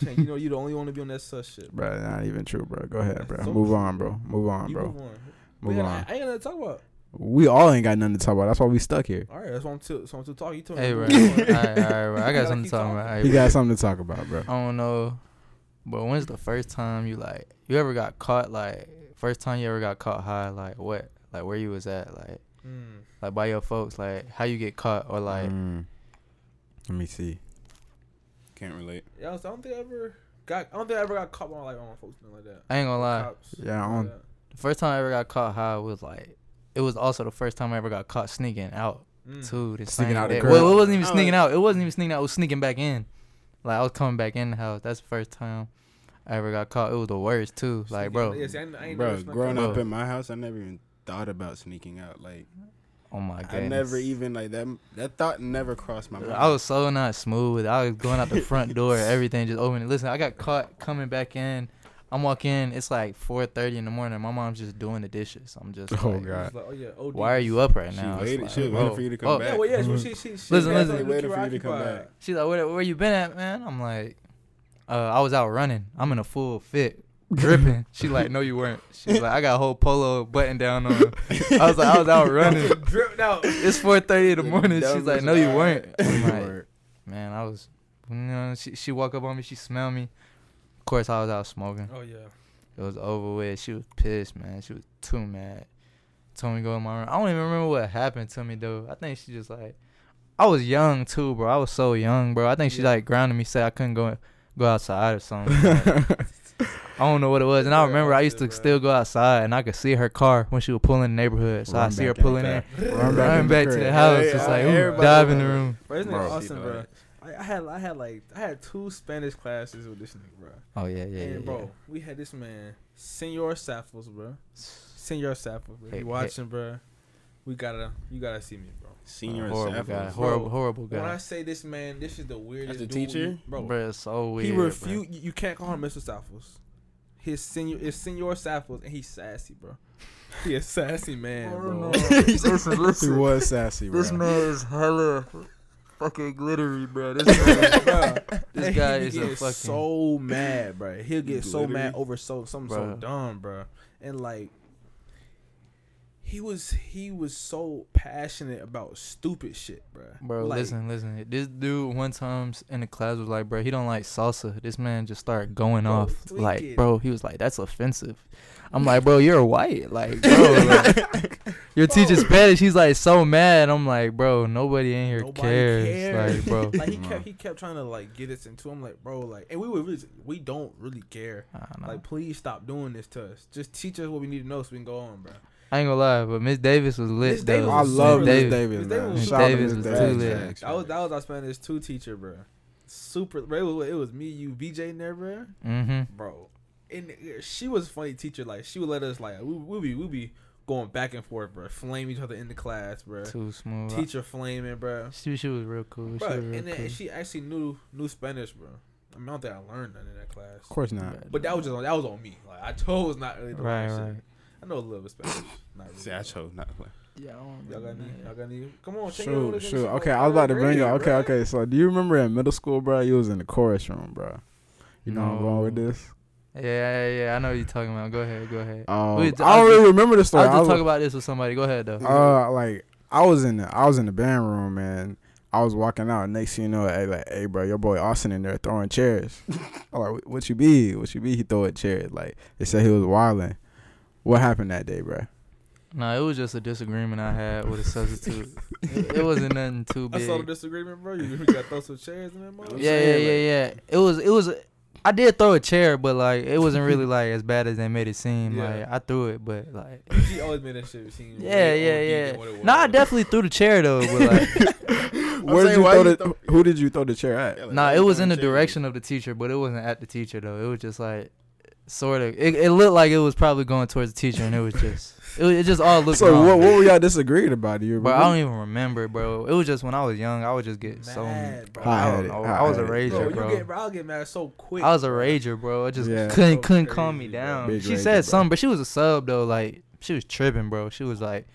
Speaker 2: Chan, you know you the only one to be on that such shit. Bro.
Speaker 5: Bro, not even true, bro. Go ahead, bro.
Speaker 2: So
Speaker 5: Move
Speaker 2: true.
Speaker 5: on, bro. Move on,
Speaker 2: You
Speaker 5: bro.
Speaker 2: move on.
Speaker 5: Move
Speaker 2: Man,
Speaker 5: on.
Speaker 2: I, I ain't gonna talk about.
Speaker 5: We all ain't got nothing to talk about. That's why we stuck here.
Speaker 2: All right, that's what I'm to. So I'm to talk. You told
Speaker 3: Hey,
Speaker 2: me.
Speaker 3: bro.
Speaker 2: to move on.
Speaker 3: All right, all right, bro. I got *laughs* something to talk
Speaker 2: talking.
Speaker 3: about. Hey,
Speaker 5: He
Speaker 3: bro.
Speaker 5: got something to talk about, bro.
Speaker 3: I don't know, but when's the first time you like you ever got caught? Like first time you ever got caught high? Like what? Like where you was at? Like
Speaker 2: Mm.
Speaker 3: like by your folks? Like how you get caught? Or like
Speaker 5: Mm. Let me see.
Speaker 1: Can't relate.
Speaker 2: Yeah, I, don't think I ever got. I don't think I ever got caught by like on my folks nothing like that.
Speaker 3: I ain't gonna lie.
Speaker 2: Cops,
Speaker 5: Yeah, I don't-
Speaker 2: that.
Speaker 3: The first time I ever got caught high was like it was also the first time I ever got caught sneaking out
Speaker 2: Mm.
Speaker 3: too. The
Speaker 5: Sneaking out the crib?
Speaker 3: Well, it wasn't even
Speaker 1: Oh,
Speaker 3: sneaking out. It wasn't even sneaking out. It was sneaking back in. Like I was coming back in the house. That's the first time I ever got caught. It was the worst too. Like bro,
Speaker 2: Yeah, see, I I ain't
Speaker 1: Bro, growing
Speaker 2: out.
Speaker 1: up in my house, I never even thought about sneaking out. Like,
Speaker 3: oh my god.
Speaker 1: I never even like that. That thought never crossed my mind.
Speaker 3: I was so not smooth. I was going out the front door, *laughs* everything just open. Listen, I got caught coming back in. I'm walking in. It's like 4:30 in the morning. My mom's just doing the dishes. I'm just
Speaker 5: Oh,
Speaker 3: like,
Speaker 5: God.
Speaker 2: Like, oh yeah,
Speaker 3: why are you up right
Speaker 1: She
Speaker 3: now? It's
Speaker 1: waited-
Speaker 3: like,
Speaker 1: she was waiting for you to come
Speaker 3: oh,
Speaker 1: back.
Speaker 2: Yeah, well, yeah, she,
Speaker 5: Mhm.
Speaker 2: she, she, she
Speaker 3: Listen,
Speaker 2: had
Speaker 3: listen.
Speaker 2: to
Speaker 1: Waited for you to come back.
Speaker 3: She's like, where, where you been at, man? I'm like, uh, I was out running. I'm in a full fit, dripping. *laughs* she like, no, you weren't. She's like, I got a whole polo button down on. I was like, I was out running. *laughs*
Speaker 2: Dripped out.
Speaker 3: It's 4:30 in the morning. She's like, no, you weren't. *laughs* I'm like, man, I was. You know, she she walk up on me. She smelled me. Of course, I was out smoking.
Speaker 2: Oh yeah.
Speaker 3: It was over with. She was pissed, man. She was too mad. Told me to go in my room. I don't even remember what happened to me though. I think she just like, I was young too, bro. I was so young, bro. I think she
Speaker 2: Yeah.
Speaker 3: like grounded me, said I couldn't go go outside or something. Like, I don't know what it was. And I remember I
Speaker 2: I
Speaker 3: used to still go outside and I could see her car when she would pull in the neighborhood. So I see her
Speaker 5: back in.
Speaker 3: pulling in, *laughs*
Speaker 5: Run back
Speaker 3: run
Speaker 5: in
Speaker 3: back to the house.
Speaker 1: Yeah,
Speaker 3: Just like, ooh,
Speaker 1: everybody
Speaker 3: dive in the room.
Speaker 2: Bro, isn't it
Speaker 5: Bro.
Speaker 2: awesome, bro? I, I had I had like I had two Spanish classes with this nigga, bro.
Speaker 3: Oh yeah, yeah,
Speaker 2: and
Speaker 3: yeah.
Speaker 2: bro,
Speaker 3: yeah.
Speaker 2: we had this man, Senor Saffles, bro. Senor Saffles, bro.
Speaker 3: Hey,
Speaker 2: You
Speaker 3: hey.
Speaker 2: watching, bro? We gotta, you gotta see me, bro.
Speaker 1: Senior
Speaker 3: horrible guy, horrible,
Speaker 2: Bro,
Speaker 3: horrible guy.
Speaker 2: When I say this man, this is the weirdest.
Speaker 1: As a teacher?
Speaker 2: you- bro.
Speaker 3: Bro, it's so weird.
Speaker 2: he refused. You, you can't call him Mr. Saffles. His senior is Senor Sappos, and he's sassy, bro. He a sassy man, bro. *laughs*
Speaker 5: He was sassy, bro.
Speaker 3: This man is hella fucking glittery, bro. This man,
Speaker 2: Bruh,
Speaker 3: this guy is a fucking.
Speaker 2: so mad, bro. He'll get so mad over so something so dumb, bro. And like, he was he was so passionate about stupid shit, bro.
Speaker 3: Bro,
Speaker 2: like,
Speaker 3: listen, listen. This dude one time in the class was like, bro, he don't like salsa. This man just started going
Speaker 2: Bro,
Speaker 3: off. Like,
Speaker 2: it.
Speaker 3: bro, he was like, that's offensive. I'm like, bro, you're white. Like, bro, *laughs* like, your teacher's Spanish. He's like so mad. I'm like, bro, nobody in here
Speaker 2: Nobody
Speaker 3: cares.
Speaker 2: cares.
Speaker 3: Like, bro. *laughs*
Speaker 2: Like he kept he kept trying to like get us into. I'm like, bro, like, and we were really, we don't really care.
Speaker 3: I, don't know.
Speaker 2: Like, please stop doing this to us. Just teach us what we need to know so we can go on, bro.
Speaker 3: I ain't gonna lie, but Miss Davis was lit.
Speaker 2: Miss Davis
Speaker 3: though.
Speaker 5: I
Speaker 2: was
Speaker 5: love Miss
Speaker 2: lit.
Speaker 5: Davis,
Speaker 2: Miss. Davis was
Speaker 5: Shout out to
Speaker 3: Davis was
Speaker 5: Davis.
Speaker 3: too lit.
Speaker 1: Facts,
Speaker 2: That was that was our Spanish two teacher, bro. Super. Bro, it was, it was me, you, VJ, in there, bro.
Speaker 3: Mm-hmm.
Speaker 2: Bro, and she was a funny teacher. Like she would let us like we we be we be going back and forth, bro. Flame each other in the class, bro.
Speaker 3: Too smooth.
Speaker 2: Teacher flaming, bro.
Speaker 3: She, she was real cool.
Speaker 2: Bro,
Speaker 3: she was real
Speaker 2: and then
Speaker 3: cool.
Speaker 2: she actually knew knew Spanish, bro. I, mean, I don't think I learned none in that class.
Speaker 5: Of course not.
Speaker 2: But that was just on, that was on me. Like I *laughs* chose not really to
Speaker 3: Right,
Speaker 2: learn
Speaker 3: right.
Speaker 2: shit. I know a little bit of Spanish. Not really.
Speaker 1: See, I chose not to play.
Speaker 3: Yeah, I don't
Speaker 2: Y'all got any? Y'all got any? Come on, take it
Speaker 5: Shoot, shoot. Okay, I was about to bring you. Okay, okay. So, do you remember in middle school, bro? You was in the chorus room, bro. You know where I'm going with this.
Speaker 3: Yeah, yeah, yeah. I know what you're talking about. Go ahead, go ahead.
Speaker 5: Um,
Speaker 3: Wait,
Speaker 5: I
Speaker 3: I
Speaker 5: don't
Speaker 3: was
Speaker 5: really
Speaker 3: just-
Speaker 5: remember the
Speaker 3: I
Speaker 5: story.
Speaker 3: was
Speaker 5: I
Speaker 3: just
Speaker 5: was,
Speaker 3: talking about this with somebody. Go ahead though.
Speaker 5: uh, like I was in the I was in the band room and I was walking out. And next thing you know, hey, like, hey, bro, your boy Austin in there throwing chairs. *laughs* I'm like, what you be? What you be? He throwing chairs. Like they said he was wilding. What happened that day, bro?
Speaker 3: No, it was just a disagreement I had with a substitute. *laughs* it, it wasn't nothing too big.
Speaker 2: I
Speaker 3: big.
Speaker 2: saw the disagreement, bro. You, you got throw some chairs in that mother.
Speaker 3: yeah, yeah, yeah, yeah. It was, it was. I did throw a chair, but like it wasn't really *laughs* like as bad as they made it seem.
Speaker 2: Yeah.
Speaker 3: Like I threw it, but like
Speaker 2: She always made that shit seem.
Speaker 3: yeah,
Speaker 2: way
Speaker 3: yeah,
Speaker 2: OD
Speaker 3: yeah.
Speaker 2: than what it
Speaker 3: No, I definitely threw the chair though, but like *laughs*
Speaker 5: Where did you
Speaker 1: why
Speaker 5: throw
Speaker 1: you
Speaker 5: the?
Speaker 1: throw-
Speaker 5: who did you throw the chair at?
Speaker 1: Yeah, like,
Speaker 3: nah, it was in the direction of the teacher, but it wasn't at the teacher though. It was just like sort of. It, it looked like it was probably going towards the teacher, and it was just. It, it just all looked
Speaker 5: So
Speaker 3: wrong.
Speaker 5: what? What were y'all disagreeing about? Do you
Speaker 3: Bro, I don't even remember, bro. It was just when I was young, I would just get so.
Speaker 2: Mad, bro.
Speaker 3: I don't know. I was a
Speaker 5: hot-headed.
Speaker 2: Bro,
Speaker 3: rager,
Speaker 2: you
Speaker 3: bro.
Speaker 2: get, bro, I'll get mad so quick.
Speaker 3: I was a rager, bro. I just
Speaker 5: Yeah.
Speaker 3: couldn't
Speaker 2: So
Speaker 3: couldn't calm me down. She
Speaker 5: rager,
Speaker 3: said
Speaker 5: bro.
Speaker 3: something, but she was a sub though. Like she was tripping, bro. She was like,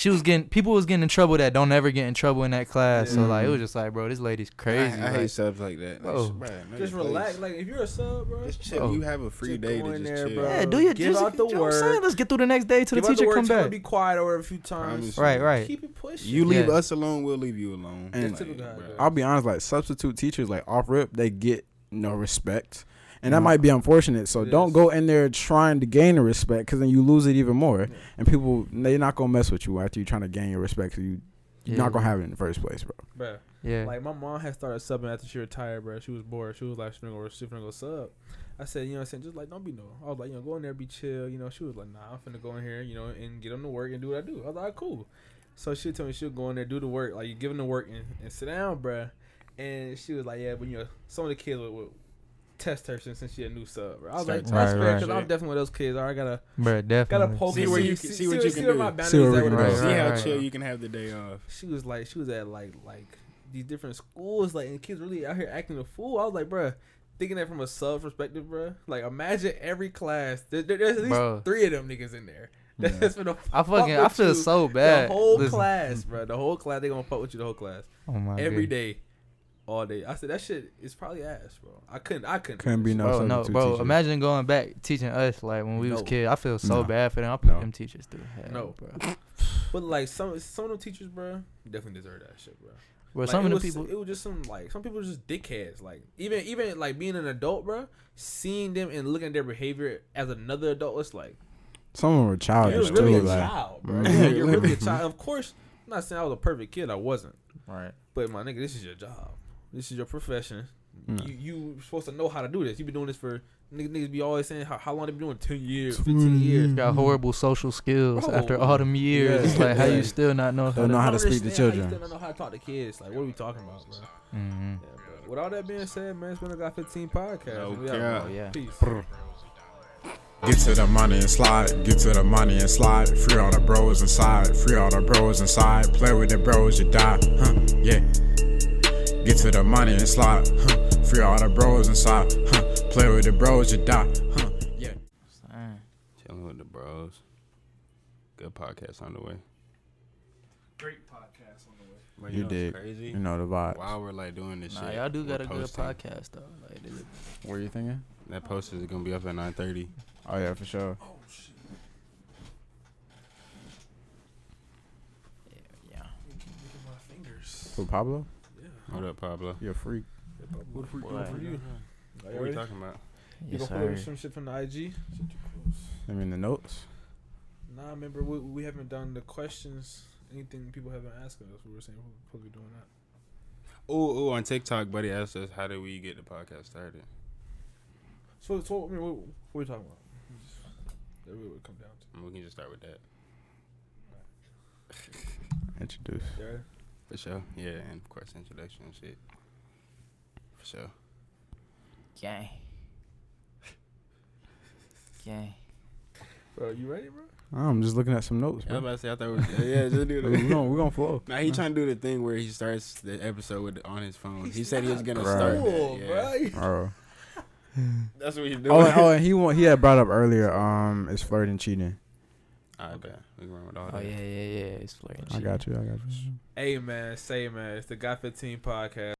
Speaker 3: she was getting people was getting in trouble that don't ever get in trouble in that class. So like it mm. was just like, bro, this lady's crazy.
Speaker 1: I, I
Speaker 3: like,
Speaker 1: hate subs like that. Like, oh.
Speaker 3: Bro.
Speaker 1: sh- bruh, know
Speaker 2: Just relax.
Speaker 1: place.
Speaker 2: Like if you're a sub, bro,
Speaker 1: Just chill.
Speaker 3: Oh.
Speaker 1: You have a free
Speaker 2: Just
Speaker 1: day to just
Speaker 2: there,
Speaker 1: chill.
Speaker 2: bro.
Speaker 3: yeah, do your
Speaker 2: Give
Speaker 3: just,
Speaker 2: out the
Speaker 3: you know what I'm saying?
Speaker 2: word.
Speaker 3: Let's get through the next day till
Speaker 2: Give
Speaker 3: the teacher come back.
Speaker 2: Be quiet over a few times.
Speaker 3: Right, right.
Speaker 2: Keep it pushing.
Speaker 1: You leave
Speaker 3: Yeah.
Speaker 1: us alone, we'll leave you alone.
Speaker 5: And-
Speaker 1: Like,
Speaker 2: Typical guy,
Speaker 1: bruh.
Speaker 2: bro.
Speaker 5: I'll be honest, like substitute teachers, like off rip, they get no respect, and that
Speaker 3: mm-hmm.
Speaker 5: might be unfortunate. So
Speaker 2: It
Speaker 5: don't
Speaker 2: is.
Speaker 5: go in there trying to gain the respect, because then you lose it even more.
Speaker 2: Yeah.
Speaker 5: And people, they're not gonna mess with you after you're trying to gain your respect. So you, you're
Speaker 3: Yeah.
Speaker 5: not gonna have it in the first place, bro.
Speaker 2: bro.
Speaker 3: Yeah.
Speaker 2: Like my mom had started subbing after she retired, bro. She was bored. She was like, "She finna go, she finna go sub." I said, "You know, what I'm saying just like don't be no." I was like, "You know, go in there, be chill." You know, she was like, "Nah, I'm finna go in here, you know, and get on the work and do what I do." I was like, "Cool." So she told me she'll go in there, do the work, like you give them the work and, and sit down, bruh. And she was like, "Yeah, but you know, some of the kids would, would test her since, since she a new sub." Bro. I was
Speaker 1: Start
Speaker 2: like,
Speaker 3: talking
Speaker 2: "That's
Speaker 3: shit.
Speaker 2: fair," because
Speaker 1: Right.
Speaker 2: I'm definitely one of those kids. All right, gotta
Speaker 3: bro,
Speaker 2: gotta
Speaker 3: definitely.
Speaker 2: poke
Speaker 1: See
Speaker 2: it
Speaker 1: what
Speaker 2: where
Speaker 1: you
Speaker 2: you
Speaker 1: can-
Speaker 2: see,
Speaker 1: see what
Speaker 2: what
Speaker 1: you
Speaker 2: see
Speaker 1: can
Speaker 2: where
Speaker 1: do.
Speaker 2: my
Speaker 1: See
Speaker 2: boundaries
Speaker 5: what we
Speaker 2: at
Speaker 5: can
Speaker 2: with
Speaker 5: do.
Speaker 2: her.
Speaker 3: Right,
Speaker 1: See
Speaker 3: right,
Speaker 1: how
Speaker 3: right.
Speaker 1: chill you can have the day off.
Speaker 2: she was like she was at like like these different schools like and kids really out here acting a fool. I was like, bruh, thinking that from a sub perspective, bruh. Like imagine every class. There, there- there's at least
Speaker 3: Bro.
Speaker 2: three of them niggas in there. *laughs*
Speaker 5: Yeah.
Speaker 2: That's gonna
Speaker 3: I
Speaker 2: fuck
Speaker 3: fucking I
Speaker 2: with
Speaker 3: feel
Speaker 2: you
Speaker 3: so bad.
Speaker 2: The whole
Speaker 3: Listen.
Speaker 2: class, bruh. The whole class they gonna fuck with you the whole class
Speaker 3: Oh my
Speaker 2: every
Speaker 3: goodness.
Speaker 2: day, all day. I said that shit is probably ass, bro. I couldn't. I couldn't. do
Speaker 5: Couldn't be no
Speaker 3: Bro, no,
Speaker 5: substitute
Speaker 3: bro.
Speaker 5: teacher.
Speaker 3: Imagine going back teaching us like when we was kids. I feel so
Speaker 5: No.
Speaker 3: bad for them. I put
Speaker 5: No.
Speaker 3: them teachers through hell,
Speaker 2: No.
Speaker 3: bro. *laughs*
Speaker 2: But like some some of them teachers, bro, definitely deserve that shit, bruh.
Speaker 3: Bro,
Speaker 2: Like,
Speaker 3: some of the
Speaker 2: was,
Speaker 3: people.
Speaker 2: It was just some like some people were just dickheads. Like even even like being an adult, bro, seeing them and looking at their behavior as another adult, it's like
Speaker 5: Some of them were
Speaker 2: you're
Speaker 5: childish
Speaker 2: really
Speaker 5: too.
Speaker 2: a
Speaker 5: Like,
Speaker 2: child, bro. Like, you're really a *laughs* child. Of course, I'm not saying I was a perfect kid. I wasn't.
Speaker 3: Right.
Speaker 2: But my nigga, this is your job. This is your profession.
Speaker 5: Mm.
Speaker 2: You you supposed to know how to do this. You've been doing this for niggas. Niggas be always saying how, how long they been doing? Ten years, fifteen years.
Speaker 3: Got horrible social skills
Speaker 2: Bro.
Speaker 3: after all them years.
Speaker 2: Yeah.
Speaker 3: It's like how
Speaker 2: Yeah.
Speaker 3: you still not know how to.
Speaker 5: know how to speak to
Speaker 2: understand how you
Speaker 5: children.
Speaker 2: Still don't know how to talk to kids. Like what are we talking about, bro?
Speaker 3: hmm
Speaker 2: Yeah, bro. With all that being said, man, it's been a got 15 podcast.
Speaker 1: No
Speaker 2: We out,
Speaker 3: Oh, yeah.
Speaker 2: Peace.
Speaker 4: Get to the money and slide, get to the money and slide. Free all the bros inside, free all the bros inside. Play with the bros, you die, huh? Yeah. Get to the money and slide, huh? Free all the bros inside, huh? Play with the bros, you die, huh? Yeah.
Speaker 1: with the bros. Good podcast on the way.
Speaker 2: Great podcast on the way.
Speaker 1: But
Speaker 5: You
Speaker 1: know
Speaker 5: did.
Speaker 1: Crazy.
Speaker 5: You know the vibe.
Speaker 1: While we're like doing this
Speaker 3: Nah,
Speaker 1: shit,
Speaker 3: y'all do got a good podcast though. Like, is it-
Speaker 5: What are you thinking?
Speaker 1: That post is gonna be up at nine thirty.
Speaker 5: Oh yeah, for sure.
Speaker 2: Oh shit.
Speaker 3: yeah.
Speaker 2: Look at my fingers.
Speaker 5: For Pablo,
Speaker 2: Yeah.
Speaker 1: What up, Pablo?
Speaker 5: you're a freak.
Speaker 2: What for,
Speaker 3: Boy.
Speaker 2: what for you?
Speaker 1: What are we talking about?
Speaker 2: You
Speaker 3: Yes,
Speaker 2: gonna pull up
Speaker 3: sir.
Speaker 2: some shit from the IG? Shit too close.
Speaker 5: I mean the notes.
Speaker 2: Nah, remember we, we haven't done the questions. Anything people haven't asked us. We were saying we're supposed to be doing that.
Speaker 1: Oh, oh, on TikTok, buddy asked us, "How did we get the podcast started?"
Speaker 2: So, so I mean, what, what are we talking about? We that really would come down to.
Speaker 1: And we can just start with that.
Speaker 5: Introduce.
Speaker 2: Yeah.
Speaker 1: For sure. Yeah, and of course introduction and shit. For sure.
Speaker 3: Gang. Gang.
Speaker 2: Bro, you ready, bro?
Speaker 5: I'm just looking at some notes,
Speaker 1: I was about to say I thought it was yeah, just do
Speaker 5: we
Speaker 1: the
Speaker 5: gonna we gonna flow.
Speaker 1: Nah, he trying to do the thing where he starts the episode with on his phone. He said he was gonna
Speaker 5: Right.
Speaker 1: start
Speaker 2: Cool,
Speaker 1: that. Yeah.
Speaker 2: bro.
Speaker 5: Oh. *laughs*
Speaker 1: That's what he's doing.
Speaker 5: oh, and, oh, and he want he had brought up earlier. Um, is flirting cheating?
Speaker 1: I bet we can run with all
Speaker 3: Oh
Speaker 1: that.
Speaker 3: yeah, yeah, yeah. It's flirting.
Speaker 5: I got you. I got you.
Speaker 2: Hey man, say man, it's the Got 15 podcast.